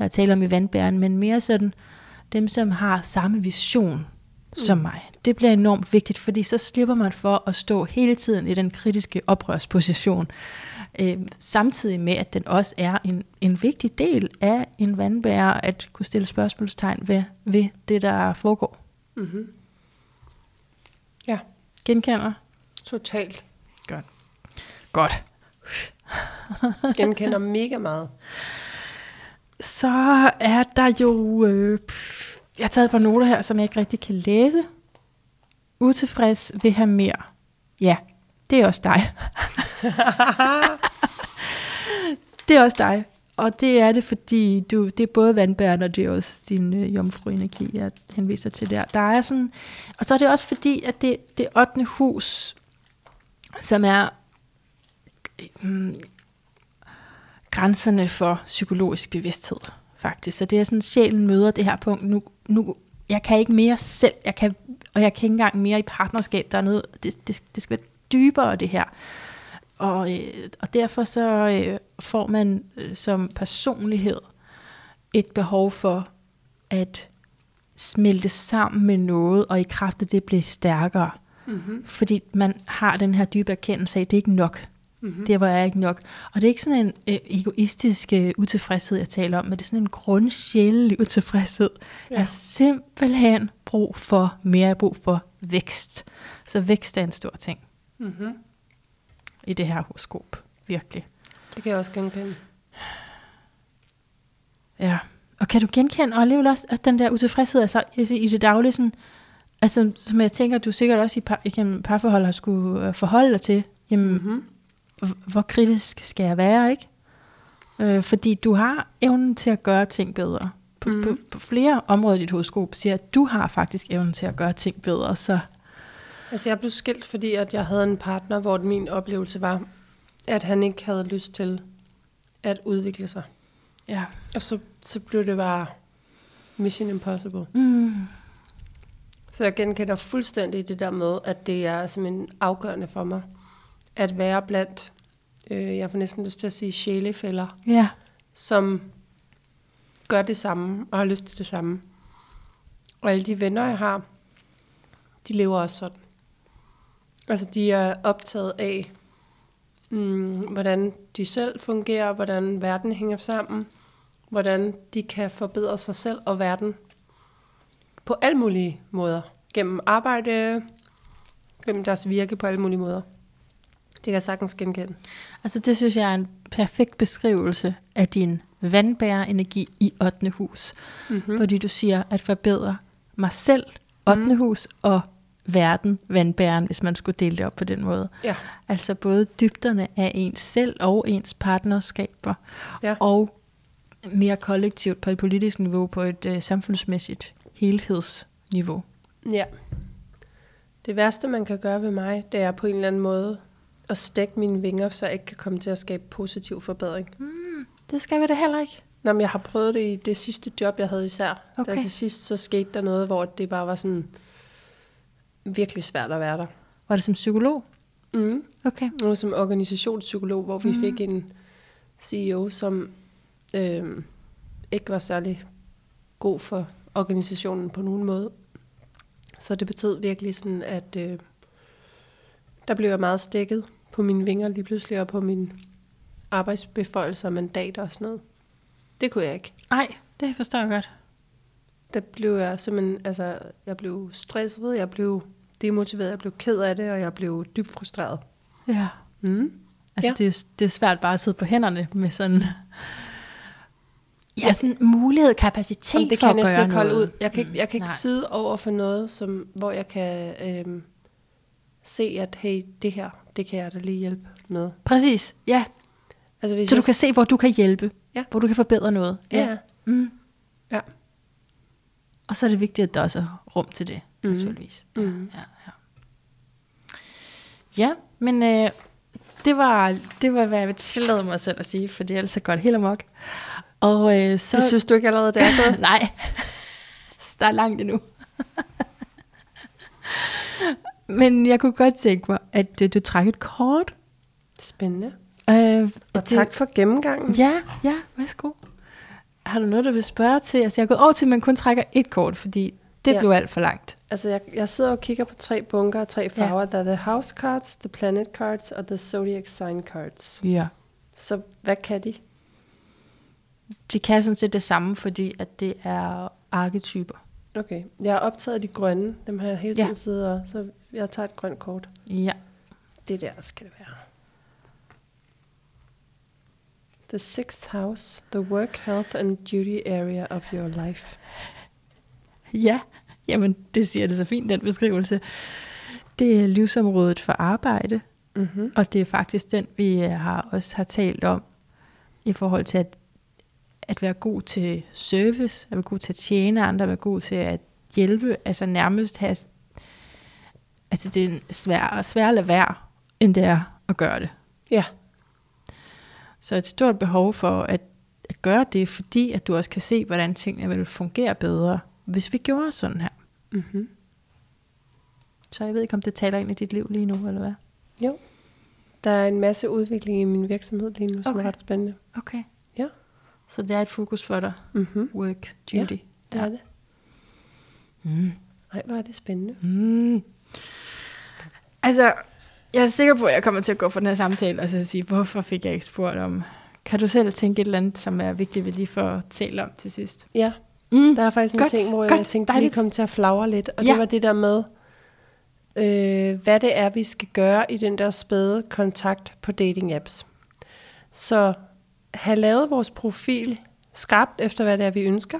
der er tale om i vandbæren, men mere sådan dem, som har samme vision som Mm. mig. Det bliver enormt vigtigt, fordi så slipper man for at stå hele tiden i den kritiske oprørsposition, øh, samtidig med, at den også er en, en vigtig del af en vandbærer, at kunne stille spørgsmålstegn ved, ved det, der foregår. Mm-hmm. Ja, Genkender? totalt. Godt. Godt. Genkender mega meget. Så er der jo... Øh, pff, jeg har taget et par noter her, som jeg ikke rigtig kan læse. Utilfreds vil have mere. Ja, det er også dig. det er også dig. Og det er det, fordi du, det er både vandbærende, og det er også din øh, jomfruenergi, jeg henviser til der. Der er sådan, og så er det også fordi, at det, det 8. hus, som er mm, grænserne for psykologisk bevidsthed, faktisk. Så det er sådan, sjælen møder det her punkt. Nu, nu, jeg kan ikke mere selv, jeg kan, og jeg kan ikke engang mere i partnerskab. Der er noget, det, det, det skal være dybere, det her. Og, øh, og derfor så øh, får man øh, som personlighed et behov for at smelte sammen med noget, og i kraft af det blive stærkere. Mm-hmm. Fordi man har den her dybe erkendelse af, at det er ikke nok. Mm-hmm. Det var jeg ikke nok. Og det er ikke sådan en øh, egoistisk øh, utilfredshed, jeg taler om, men det er sådan en grundsjælelig utilfredshed. Ja. Jeg har simpelthen brug for mere, jeg brug for vækst. Så vækst er en stor ting Mm-hmm. i det her horoskop. Virkelig. Det kan jeg også genkende. Ja. Og kan du genkende, og alligevel også at den der utilfredshed altså, i i det daglige, sådan, altså, som jeg tænker, du sikkert også i par, igennem parforhold har skulle øh, forholde dig til, jamen, Mm-hmm. Hvor kritisk skal jeg være, ikke? Øh, fordi du har evnen til at gøre ting bedre. På, mm. på, på flere områder i dit horoskop siger, at du har faktisk evnen til at gøre ting bedre, så Altså jeg blev skilt, fordi at jeg havde en partner, hvor min oplevelse var, at han ikke havde lyst til at udvikle sig. ja. Og så, så blev det bare mission impossible. Mm. Så jeg genkender fuldstændig det der med, at det er simpelthen afgørende for mig, at være blandt, øh, jeg får næsten lyst til at sige sjælefælder, Ja. som gør det samme og har lyst til det samme. Og alle de venner, jeg har, de lever også sådan. Altså, de er optaget af, mm, hvordan de selv fungerer, hvordan verden hænger sammen, hvordan de kan forbedre sig selv og verden på alle mulige måder. Gennem arbejde, gennem deres virke på alle mulige måder. Det kan jeg sagtens genkende. Altså det synes jeg er en perfekt beskrivelse af din vandbærerenergi i 8. hus. Mm-hmm. Fordi du siger at forbedre mig selv, 8. Mm. hus, og verden, vandbæren, hvis man skulle dele det op på den måde. Ja. Altså både dybderne af ens selv og ens partnerskaber, Ja. og mere kollektivt på et politisk niveau, på et øh, samfundsmæssigt helhedsniveau. Ja. Det værste, man kan gøre ved mig, det er på en eller anden måde at stække mine vinger, så jeg ikke kan komme til at skabe positiv forbedring. Det skal vi da heller ikke. Nå, men jeg har prøvet det i det sidste job, jeg havde især. Okay. Der til sidst, så skete der noget, hvor det bare var sådan virkelig svært at være der. Var det som psykolog? Mm. Okay. Og som organisationspsykolog, hvor vi mm. fik en CEO, som øh, ikke var særlig god for organisationen på nogen måde. Så det betød virkelig sådan, at øh, der blev jeg meget stikket på mine vinger lige pludselig, og på mine arbejdsbeføjelser og mandater og sådan noget. Det kunne jeg ikke. Nej, det forstår jeg godt. Der blev jeg simpelthen, altså, jeg blev stresset, jeg blev demotiveret, jeg blev ked af det, og jeg blev dybt frustreret. Ja. Mm. Altså, Ja. ja. det, er, det er svært bare at sidde på hænderne med sådan... Ja, sådan mulighed, kapacitet Jamen, det for kan jeg at næsten gøre ikke holde noget. ud. Jeg kan ikke, jeg kan ikke Nej. sidde over for noget, som, hvor jeg kan øhm, se, at hey, det her, det kan jeg da lige hjælpe med. Præcis, ja. Altså, hvis Så du kan se, hvor du kan hjælpe. Ja. Hvor du kan forbedre noget. Ja. Mm. Ja. Og så er det vigtigt, at der også er rum til det, mm. Mhm. naturligvis. Mm. Ja, ja. ja men øh, det, var, det var, hvad jeg tillade mig selv at sige, for det er altså godt helt amok. Og øh, så... Det synes du ikke allerede, det er gået? Nej, der er langt endnu. Men jeg kunne godt tænke mig, at øh, du trækker et kort. Spændende. Øh, Og det- tak for gennemgangen. Ja, ja, værsgo. Har du noget, du vil spørge til? Altså, jeg er gået over til, at man kun trækker et kort, fordi det Ja. blev alt for langt. Altså, jeg, jeg sidder og kigger på tre bunker, tre farver. Ja. Der er the house cards, the planet cards og the zodiac sign cards. Ja. Så hvad kan de? De kan sådan set det samme, fordi at det er arketyper. Okay, jeg har optaget de grønne. Dem har jeg hele Ja. tiden siddet og... Så jeg tager et grønt kort. Ja. Det der skal det være. The sixth house, the work, health and duty area of your life. Ja, jamen det siger det så fint, den beskrivelse. Det er livsområdet for arbejde, Mm-hmm. og det er faktisk den, vi øh, har også har talt om i forhold til at, at være god til service, at være god til at tjene andre, at være god til at hjælpe, altså nærmest have, altså det er sværere, sværere at lade være, end det er at gøre det. Ja, Så et stort behov for at, at gøre det, fordi at du også kan se, hvordan tingene vil fungere bedre, hvis vi gjorde sådan her. mm-hmm. Så jeg ved ikke, om det taler ind i dit liv lige nu, eller hvad? jo. Der er en masse udvikling i min virksomhed lige nu, som Okay. er ret spændende. Okay. Ja. Så det er et fokus for dig. Mm-hmm. Work, duty. Det er det. Mm. Nej, hvor er det spændende. Mm. Altså, jeg er sikker på, at jeg kommer til at gå for den her samtale, og så sige, hvorfor fik jeg ikke spurgt om... Kan du selv tænke et eller andet, som er vigtigt, vi lige får tale om til sidst? Ja, Mm. der er faktisk en Godt, ting, hvor jeg godt, tænkte, lige dejligt. kom til at flagre lidt. Og Ja. det var det der med, øh, hvad det er, vi skal gøre i den der spæde kontakt på dating apps. Så have lavet vores profil skarpt efter, hvad det er, vi ønsker.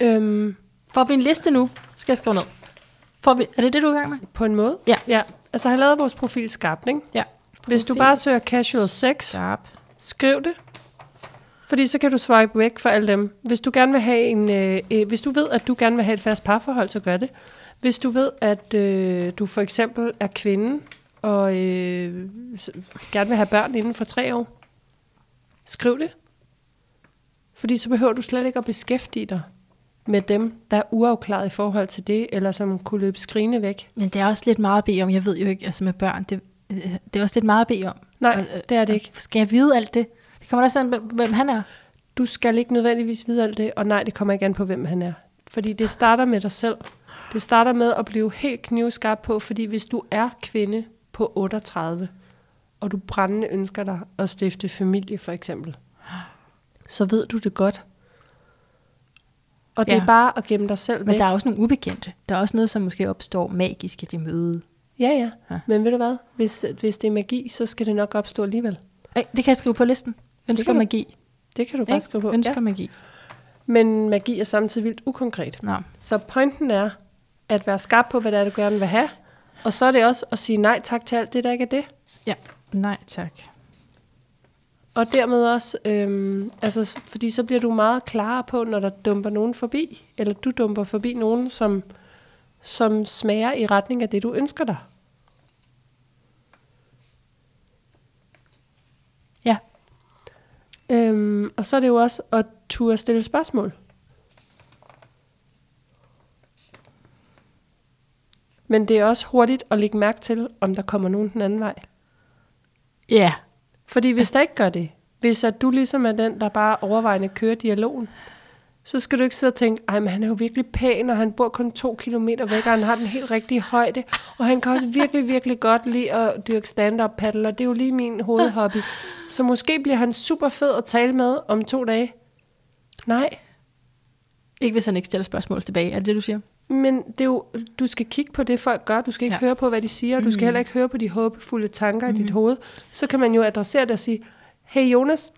Øhm, Får vi en liste nu? Skal jeg skrive ned? Får vi, er det det, du er i gang med? på en måde. Ja. ja. Altså har lavet vores profil skarpt, ikke? Ja. Hvis du bare søger casual sex, Sharp. skriv det. Fordi så kan du swipe væk for alle dem. Hvis du gerne vil have en, øh, øh, hvis du ved, at du gerne vil have et fast parforhold, så gør det. Hvis du ved, at øh, du for eksempel er kvinde, og øh, gerne vil have børn inden for tre år, skriv det. Fordi så behøver du slet ikke at beskæftige dig med dem, der er uafklaret i forhold til det, eller som kunne løbe skrigende væk. Men det er også lidt meget at bede om. Jeg ved jo ikke, altså med børn, det, øh, det er også lidt meget at bede om. Nej, Og, øh, det er det ikke. Skal jeg vide alt det? Det kommer også an på, hvem han er. Du skal ikke nødvendigvis vide alt det, og nej, det kommer ikke an på, hvem han er. Fordi det starter med dig selv. Det starter med at blive helt knivskarp på, fordi hvis du er kvinde på 38, og du brændende ønsker dig at stifte familie for eksempel, så ved du det godt. Og det Ja. er bare at gemme dig selv væk. Men der er også nogle ubekendte. Der er også noget, som måske opstår magisk i det møde. Ja, ja. Men ved du hvad? Hvis, hvis det er magi, så skal det nok opstå alligevel. Ej, det kan jeg skrive på listen. Ønsker du. magi. Det kan du bare Ikke? skrive på. Ønsker Ja. magi. Men magi er samtidig vildt ukonkret. Nå. Så pointen er at være skarp på, hvad det er, du gerne vil have. Og så er det også at sige nej tak til alt det, der ikke er det. Ja. Nej, tak. Og dermed også, øhm, altså, fordi så bliver du meget klarere på, når der dumper nogen forbi, eller du dumper forbi nogen, som, som smager i retning af det, du ønsker dig. Ja. Øhm, og så er det jo også at turde stille spørgsmål. Men det er også hurtigt at lægge mærke til, om der kommer nogen den anden vej. Ja. Fordi hvis der ikke gør det, hvis at du ligesom er den, der bare overvejende kører dialogen, så skal du ikke sidde og tænke, ej, men han er jo virkelig pæn, og han bor kun to kilometer væk, og han har den helt rigtige højde, og han kan også virkelig, virkelig godt lide at dyrke stand-up paddle, og det er jo lige min hovedhobby. Så måske bliver han super fed at tale med om to dage. Nej, Ikke hvis han ikke stiller spørgsmål tilbage. Er det det, du siger? Men det er jo, du skal kigge på det, folk gør. Du skal ikke Ja. høre på, hvad de siger. Du skal Mm. heller ikke høre på de håbefulde tanker mm. i dit hoved. Så kan man jo adressere det og sige, hey Jonas,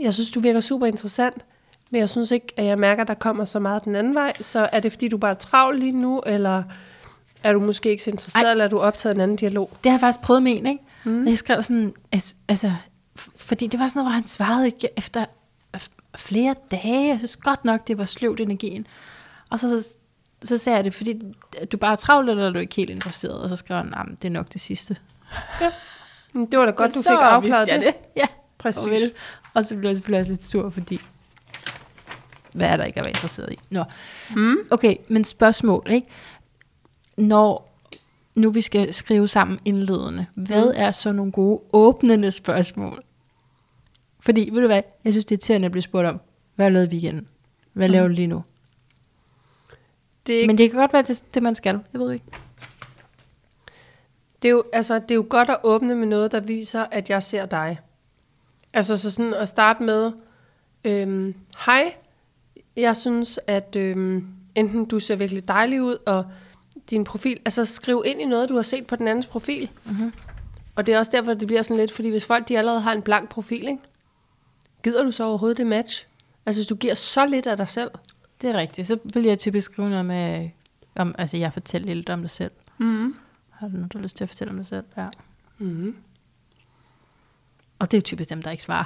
jeg synes, du virker super interessant, men jeg synes ikke, at jeg mærker, at der kommer så meget den anden vej. Så er det, fordi du bare er travl lige nu, eller er du måske ikke så interesseret, Ej. eller er du optaget en anden dialog? Det har jeg faktisk prøvet med en, ikke? Mm. Jeg skrev sådan, altså, fordi det var sådan noget, hvor han svarede ikke efter flere dage. Jeg synes godt nok, det var sløvt energien. Og så, så, så sagde jeg det, fordi du bare er travlt, eller er du ikke helt interesseret? Og så skrev han, nah, det er nok det sidste. Men Det var da godt, Men du fik afklaret det. det. Ja, Præcis. Farvel. Og så blev jeg selvfølgelig også lidt sur, fordi hvad er der ikke at være interesseret i? Nå. Mm. Okay, men spørgsmål, ikke? Når nu vi skal skrive sammen indledende, hvad er så nogle gode åbnende spørgsmål? Fordi, ved du hvad, jeg synes det er irriterende at blive spurgt om, hvad har du lavet i weekenden? Hvad laver du lige nu? Det er, ikke, Men det kan godt være, det, det man skal. Jeg ved ikke. det, er jo, altså, det er jo godt at åbne med noget, der viser, at jeg ser dig. Altså så sådan at starte med, øhm, hej, jeg synes, at øhm, enten du ser virkelig dejlig ud, og din profil, altså skriv ind i noget, du har set på den andens profil. Mm-hmm. Og det er også derfor, det bliver sådan lidt, fordi hvis folk de allerede har en blank profil, ikke? gider du så overhovedet det match? Altså hvis du giver så lidt af dig selv. Det er rigtigt. Så vil jeg typisk skrive noget med, om, altså jeg fortæller lidt om dig selv. Mm. Har du noget, du har lyst til at fortælle om dig selv? Ja. Mm. Og det er jo typisk dem, der ikke svarer.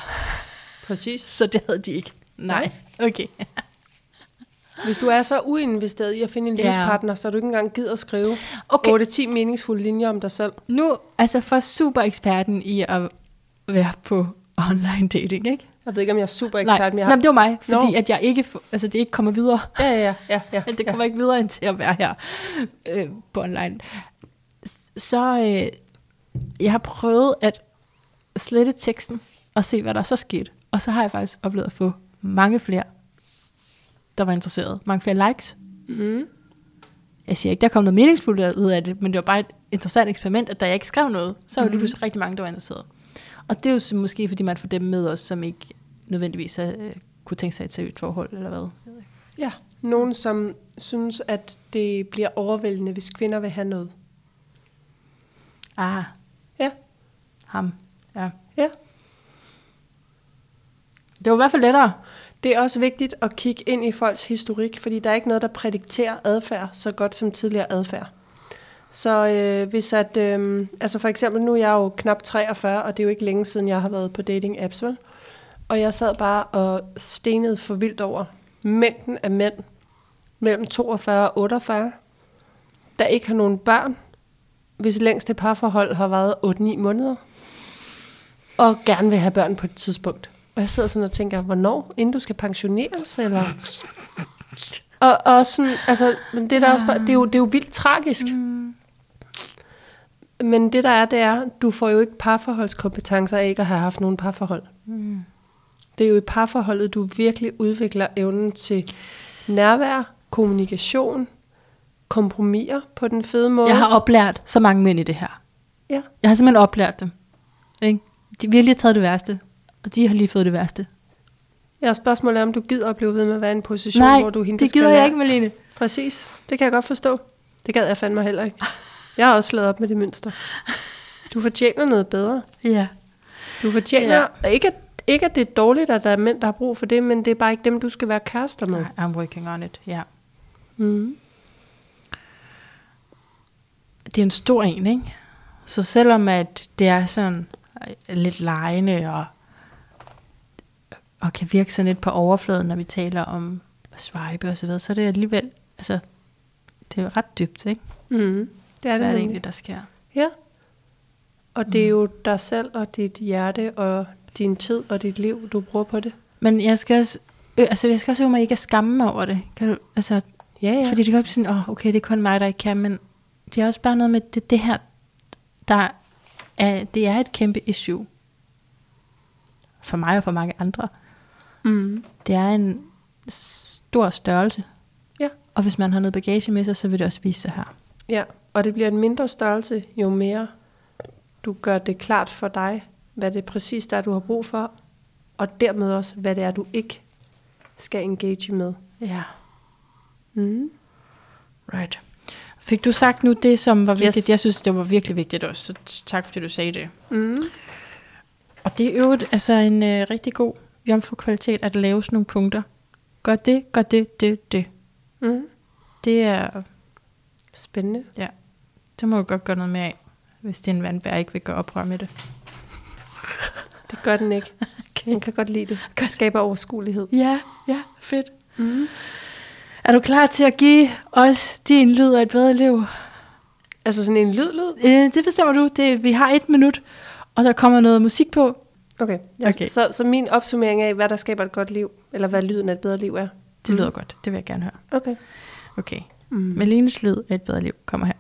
Præcis. Så det havde de ikke. Nej. Okay. Hvis du er så uinvesteret i at finde en Ja. livspartner, så du ikke engang gider at skrive Okay. 8-10 meningsfulde linjer om dig selv. Nu, altså for super eksperten i at være på online dating, ikke? Jeg ved ikke, om jeg er super ekspert, Nej, men jeg Nej, har... men det var mig, fordi Nå. at jeg ikke, altså det ikke kommer videre. Ja, ja, ja. ja, Det ja. kommer ikke videre end til at være her øh, på online. Så øh, jeg har prøvet at slette teksten og se, hvad der så skete. Og så har jeg faktisk oplevet at få mange flere, der var interesseret. Mange flere likes. Mm. Jeg siger ikke, der kom noget meningsfuldt ud af det, men det var bare et interessant eksperiment, at da jeg ikke skrev noget, så var det lige pludselig rigtig mange, der var interesseret. Og det er jo så måske, fordi man får dem med os, som ikke nødvendigvis øh, kunne tænke sig et seriøst forhold, eller hvad. Ja. Nogen, som synes, at det bliver overvældende, hvis kvinder vil have noget. Ah, Ja. ham. Ja. Ja. Det var i hvert fald lettere. Det er også vigtigt at kigge ind i folks historik, fordi der er ikke noget, der prædikterer adfærd så godt som tidligere adfærd. Så øh, hvis at, øh, altså for eksempel nu er jeg jo knap 43, og det er jo ikke længe siden, jeg har været på dating apps, vel? Og jeg sad bare og stenede for vildt over mængden af mænd mellem 42 og 48, der ikke har nogen børn, hvis længste parforhold har været 8-9 måneder, og gerne vil have børn på et tidspunkt. Og jeg sidder sådan og tænker, hvornår? Inden du skal pensioneres, eller... Og, og sådan, altså, men det, der også bare, det, er jo, det er jo vildt tragisk. Mm. Men det der er, det er, du får jo ikke parforholdskompetencer af ikke at have haft nogen parforhold. Mm. Det er jo i parforholdet, du virkelig udvikler evnen til nærvær, kommunikation, kompromiser på den fede måde. Jeg har oplært så mange mænd i det her. Ja. Jeg har simpelthen oplært dem. Ikke? De, vi har lige taget det værste, og de har lige fået det værste. Ja, spørgsmålet er, om du gider at blive ved med at være i en position, Nej, hvor du hende, det gider jeg lære. ikke, Malene. Præcis, det kan jeg godt forstå. Det gad jeg fandme heller ikke. Jeg har også slået op med det mønster. Du fortjener noget bedre. Ja. Du fortjener, ja. ikke, at, ikke at det er dårligt, at der er mænd, der har brug for det, men det er bare ikke dem, du skal være kærester med. I'm working on it, ja. Mm. Det er en stor en, ikke? Så selvom at det er sådan øh, lidt lejende og, og kan virke sådan lidt på overfladen, når vi taler om swipe og så videre, så er det alligevel, altså, det er ret dybt, ikke? Mm. Det er det, Hvad er det egentlig, der sker? Ja. Og det er jo dig selv og dit hjerte og din tid og dit liv, du bruger på det. Men jeg skal også, øh, altså jeg skal også øve mig ikke at skamme mig over det. Kan du, altså, Ja, ja. Fordi det kan blive sådan, åh, oh, okay, det er kun mig, der ikke kan, men det er også bare noget med det, det her, der er, det er et kæmpe issue. For mig og for mange andre. Mm. Det er en stor størrelse. Ja. Og hvis man har noget bagage med sig, så vil det også vise sig her. Ja, og det bliver en mindre størrelse, jo mere du gør det klart for dig, hvad det præcis er, du har brug for, og dermed også, hvad det er, du ikke skal engage med. Ja, Mm. right. Fik du sagt nu det, som var vigtigt? Yes. Jeg synes, det var virkelig vigtigt også, så tak fordi du sagde det. Mm. Og det er jo altså en øh, rigtig god jomfru-kvalitet, at lave sådan nogle punkter. Gør det, gør det, det, det. Mm. Det er, Spændende. ja, det må du godt gøre noget mere af, hvis din vandbær ikke vil gøre oprør med det. Det gør den ikke. Okay. Den kan godt lide det. Det skaber overskuelighed. Ja, ja, fedt. Mm. Er du klar til at give os din lyd af et bedre liv? Altså sådan en lyd-lyd? Øh, det bestemmer du. Det, vi har et minut, og der kommer noget musik på. Okay. Jeg, Okay. Så, så min opsummering af, hvad der skaber et godt liv, eller hvad lyden af et bedre liv er. Det lyder godt. Det vil jeg gerne høre. Okay. Okay. Mm. Malenes lyd af et bedre liv kommer her.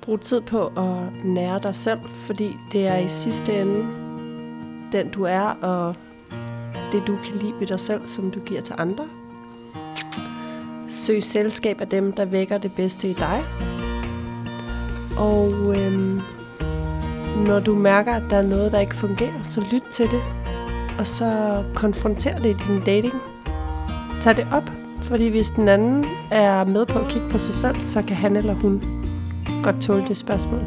Brug tid på at nære dig selv, fordi det er i sidste ende den du er, og det du kan lide ved dig selv, som du giver til andre. Søg selskab af dem, der vækker det bedste i dig. Og øhm, når du mærker, at der er noget, der ikke fungerer, så lyt til det. Og så konfronter det i din dating. Tag det op, fordi hvis den anden er med på at kigge på sig selv, så kan han eller hun godt tåle det spørgsmål.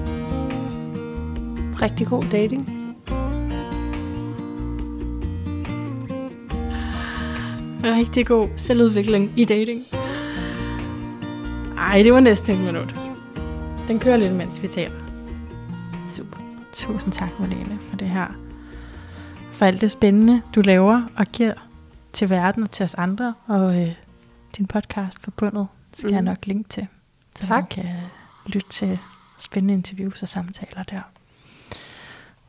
Rigtig god dating. Rigtig god selvudvikling i dating. Ej, det var næsten et minut. Den kører lidt, mens vi taler. Super. Tusind tak, Malene, for det her. For alt det spændende, du laver og giver til verden og til os andre. Og øh, din podcast forbundet skal mm. jeg Mhm. nok linke til. Så Tak. man kan lytte til spændende interviews og samtaler der.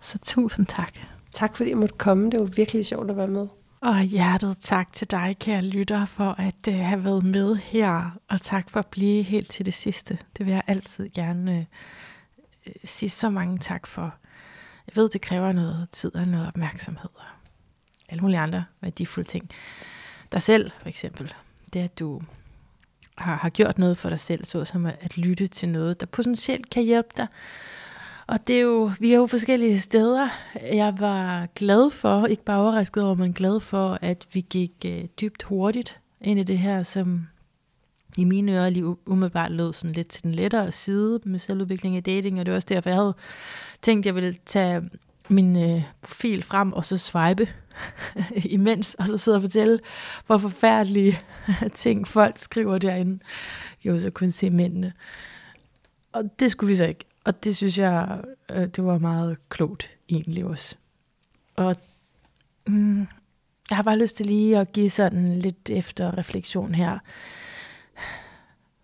Så tusind tak. Tak fordi jeg måtte komme. Det var virkelig sjovt at være med. Og hjertet tak til dig, kære lytter, for at øh, have været med her. Og tak for at blive helt til det sidste. Det vil jeg altid gerne øh, øh, sige så mange tak for. Jeg ved, det kræver noget tid og noget opmærksomhed. Og alle mulige andre værdifulde ting. Dig selv, for eksempel. Det, at du har, har gjort noget for dig selv, såsom at, at lytte til noget, der potentielt kan hjælpe dig. Og det er jo, vi er jo forskellige steder. Jeg var glad for, ikke bare overrasket over, men glad for, at vi gik øh, dybt hurtigt ind i det her, som i mine ører lige umiddelbart lød sådan lidt til den lettere side med selvudvikling og dating, og det var også derfor, jeg havde tænkt, at jeg ville tage min øh, profil frem og så swipe imens, og så sidde og fortælle, hvor forfærdelige ting folk skriver derinde. Jo, så kun se mændene. Og det skulle vi så ikke. Og det synes jeg, øh, det var meget klogt egentlig også. Og mm, jeg har bare lyst til lige at give sådan lidt efter refleksion her.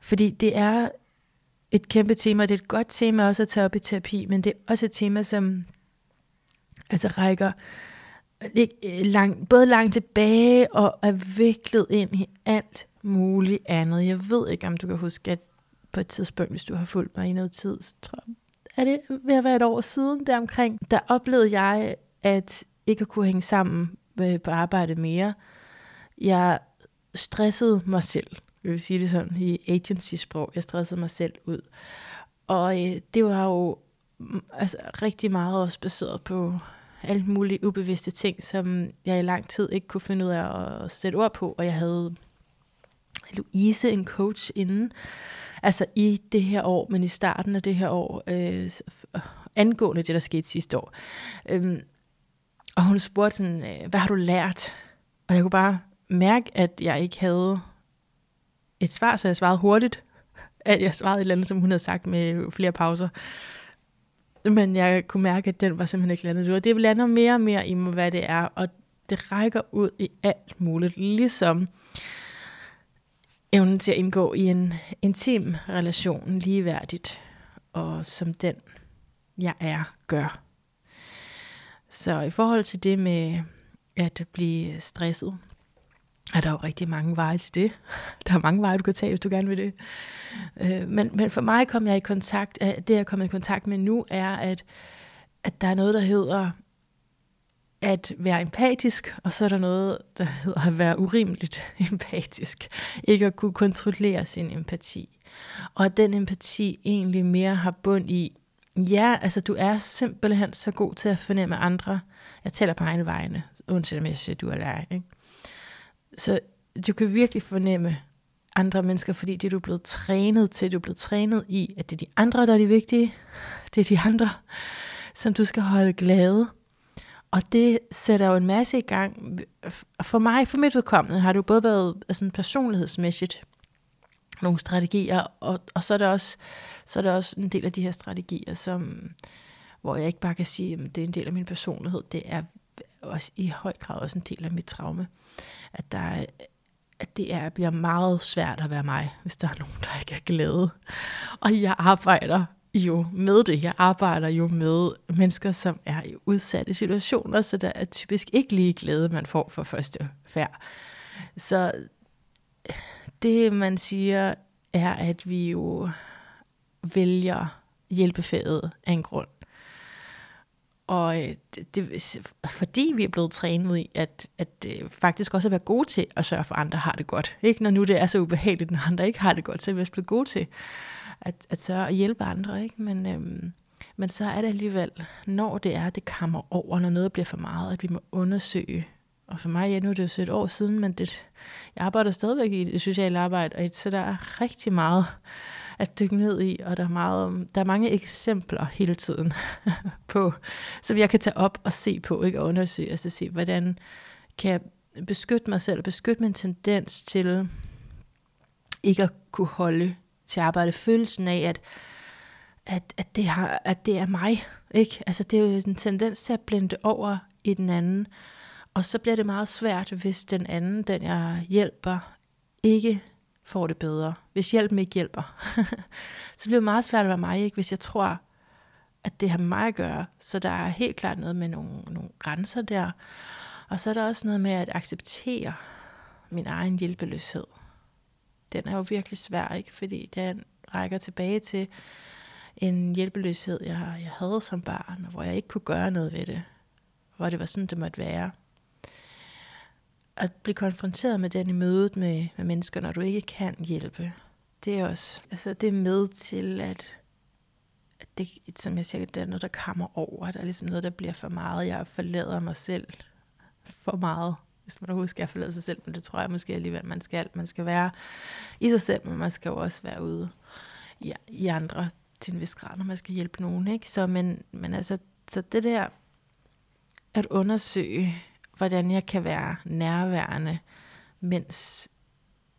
Fordi det er et kæmpe tema, det er et godt tema også at tage op i terapi, men det er også et tema, som altså rækker øh, lang, både langt tilbage og er viklet ind i alt muligt andet. Jeg ved ikke, om du kan huske, at på et tidspunkt, hvis du har fulgt mig i noget tid, så tror jeg, er det ved at være et år siden deromkring, der oplevede jeg, at ikke at kunne hænge sammen på arbejde mere. Jeg stressede mig selv, jeg vil sige det sådan i agency-sprog. Jeg stressede mig selv ud. Og øh, det var jo mm, altså, rigtig meget også baseret på alle mulige ubevidste ting, som jeg i lang tid ikke kunne finde ud af at sætte ord på. Og jeg havde Louise, en coach, inden, altså i det her år, men i starten af det her år, øh, øh angående det, der skete sidste år. Øhm, og hun spurgte sådan, øh, hvad har du lært? Og jeg kunne bare mærke, at jeg ikke havde et svar, så jeg svarede hurtigt. At jeg svarede et eller andet, som hun havde sagt med flere pauser. Men jeg kunne mærke, at den var simpelthen ikke landet. Og det lander mere og mere i mig, hvad det er. Og det rækker ud i alt muligt. Ligesom evnen til at indgå i en intim relation ligeværdigt. Og som den, jeg er, gør. Så i forhold til det med at blive stresset, er der jo rigtig mange veje til det. Der er mange veje, du kan tage, hvis du gerne vil det. Øh, men, men for mig kom jeg i kontakt, øh, det jeg kom i kontakt med nu, er, at, at der er noget, der hedder at være empatisk, og så er der noget, der hedder at være urimeligt empatisk. Ikke at kunne kontrollere sin empati. Og at den empati egentlig mere har bund i, ja, altså du er simpelthen så god til at fornemme andre. Jeg taler på egne vegne, uanset om jeg siger du er lærer. Ikke? Så du kan virkelig fornemme andre mennesker, fordi det du er blevet trænet til, du er blevet trænet i, at det er de andre, der er de vigtige. Det er de andre, som du skal holde glade. Og det sætter jo en masse i gang. For mig, for mit udkommende, har det jo både været altså, personlighedsmæssigt nogle strategier, og, og så, er det også, så er det også en del af de her strategier, som, hvor jeg ikke bare kan sige, at det er en del af min personlighed, det er også i høj grad også en del af mit traume. At, der er, at det er, bliver meget svært at være mig, hvis der er nogen, der ikke er glade. Og jeg arbejder jo med det. Jeg arbejder jo med mennesker, som er i udsatte situationer, så der er typisk ikke lige glæde, man får for første færd. Så det, man siger, er, at vi jo vælger hjælpefaget af en grund. Og øh, det, det, fordi vi er blevet trænet i, at, at øh, faktisk også at være gode til at sørge for, at andre har det godt. Ikke når nu det er så ubehageligt, når andre ikke har det godt, så er vi også blevet gode til at, at sørge at hjælpe andre. Ikke? Men, øhm, men så er det alligevel, når det er, det kommer over, når noget bliver for meget, at vi må undersøge. Og for mig, ja, nu er det jo så et år siden, men det, jeg arbejder stadigvæk i det sociale arbejde, og så der er rigtig meget at dykke ned i, og der er, meget, der er mange eksempler hele tiden på, som jeg kan tage op og se på, ikke? og undersøge, altså se, hvordan kan jeg beskytte mig selv, og beskytte min tendens til ikke at kunne holde til arbejde, følelsen af, at, at, at, det, har, at det er mig, ikke? Altså det er jo en tendens til at blende over i den anden, og så bliver det meget svært, hvis den anden, den jeg hjælper, ikke får det bedre. Hvis hjælpen ikke hjælper. så bliver det meget svært at være mig, ikke? hvis jeg tror, at det har med mig at gøre. Så der er helt klart noget med nogle, nogle grænser der. Og så er der også noget med at acceptere min egen hjælpeløshed. Den er jo virkelig svær, ikke? fordi den rækker tilbage til en hjælpeløshed, jeg, jeg havde som barn, hvor jeg ikke kunne gøre noget ved det. Hvor det var sådan, det måtte være at blive konfronteret med den i mødet med, med mennesker, når du ikke kan hjælpe, det er også, altså det er med til, at, at det, som jeg siger, det er noget, der kommer over. Der er ligesom noget, der bliver for meget. Jeg forlader mig selv for meget. Hvis man overhovedet skal forlade sig selv, men det tror jeg måske alligevel, man skal. Man skal være i sig selv, men man skal jo også være ude i, i andre til en vis grad, når man skal hjælpe nogen. Ikke? Så, men, men altså, så det der at undersøge, hvordan jeg kan være nærværende, mens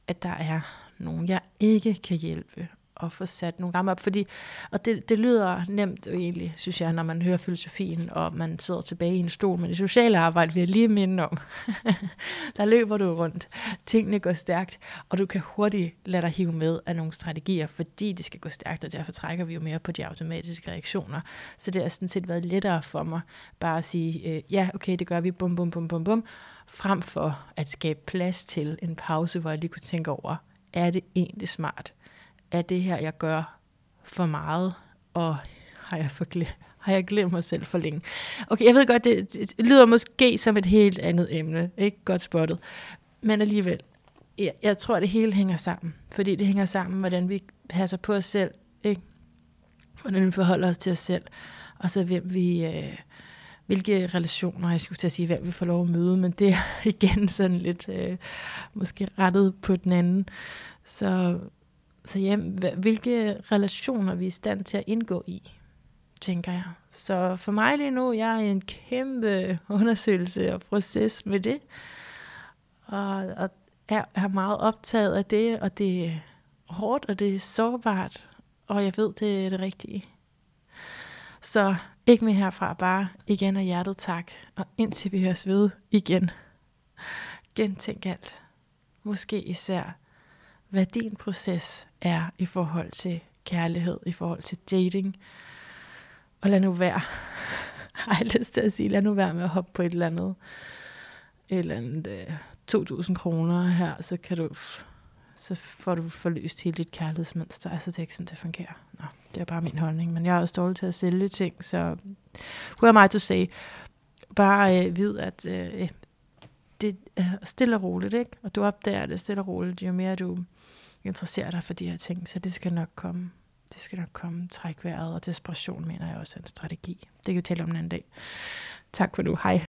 at der er nogen, jeg ikke kan hjælpe at få sat nogle rammer op. Fordi, og det, det lyder nemt egentlig, synes jeg, når man hører filosofien, og man sidder tilbage i en stol, men det sociale arbejde vil jeg lige minde om. der løber du rundt, tingene går stærkt, og du kan hurtigt lade dig hive med af nogle strategier, fordi det skal gå stærkt, og derfor trækker vi jo mere på de automatiske reaktioner. Så det har sådan set været lettere for mig, bare at sige, øh, ja, okay, det gør vi, bum, bum, bum, bum, bum, frem for at skabe plads til en pause, hvor jeg lige kunne tænke over, er det egentlig smart? Er det her, jeg gør for meget, og har jeg, forglemt, har jeg glemt mig selv for længe? Okay, jeg ved godt, det, det, lyder måske som et helt andet emne, ikke godt spottet, men alligevel, jeg, jeg tror, det hele hænger sammen, fordi det hænger sammen, hvordan vi passer på os selv, ikke? hvordan vi forholder os til os selv, og så hvem vi... Øh, hvilke relationer, jeg skulle til at sige, hvem vi får lov at møde, men det er igen sådan lidt øh, måske rettet på den anden. Så så ja, hvilke relationer vi er i stand til at indgå i, tænker jeg. Så for mig lige nu, jeg er i en kæmpe undersøgelse og proces med det. Og, og er, er meget optaget af det, og det er hårdt, og det er sårbart, og jeg ved, det er det rigtige. Så ikke mere herfra, bare igen af hjertet tak, og indtil vi høres ved igen. Gentænk alt. Måske især hvad din proces er i forhold til kærlighed, i forhold til dating. Og lad nu være, har jeg lyst til at sige, lad nu være med at hoppe på et eller andet, et eller andet øh, uh, 2.000 kroner her, så kan du, så får du forløst hele dit kærlighedsmønster. Altså det er ikke sådan, det fungerer. Nå, det er bare min holdning. Men jeg er også dårlig til at sælge ting, så who am I to say? Bare uh, vid, at uh, det er stille og roligt, ikke? Og du opdager det stille og roligt, jo mere du interesserer dig for de her ting, så det skal nok komme. Det skal nok komme. Træk vejret og desperation, mener jeg også er en strategi. Det kan vi tale om en anden dag. Tak for nu. Hej.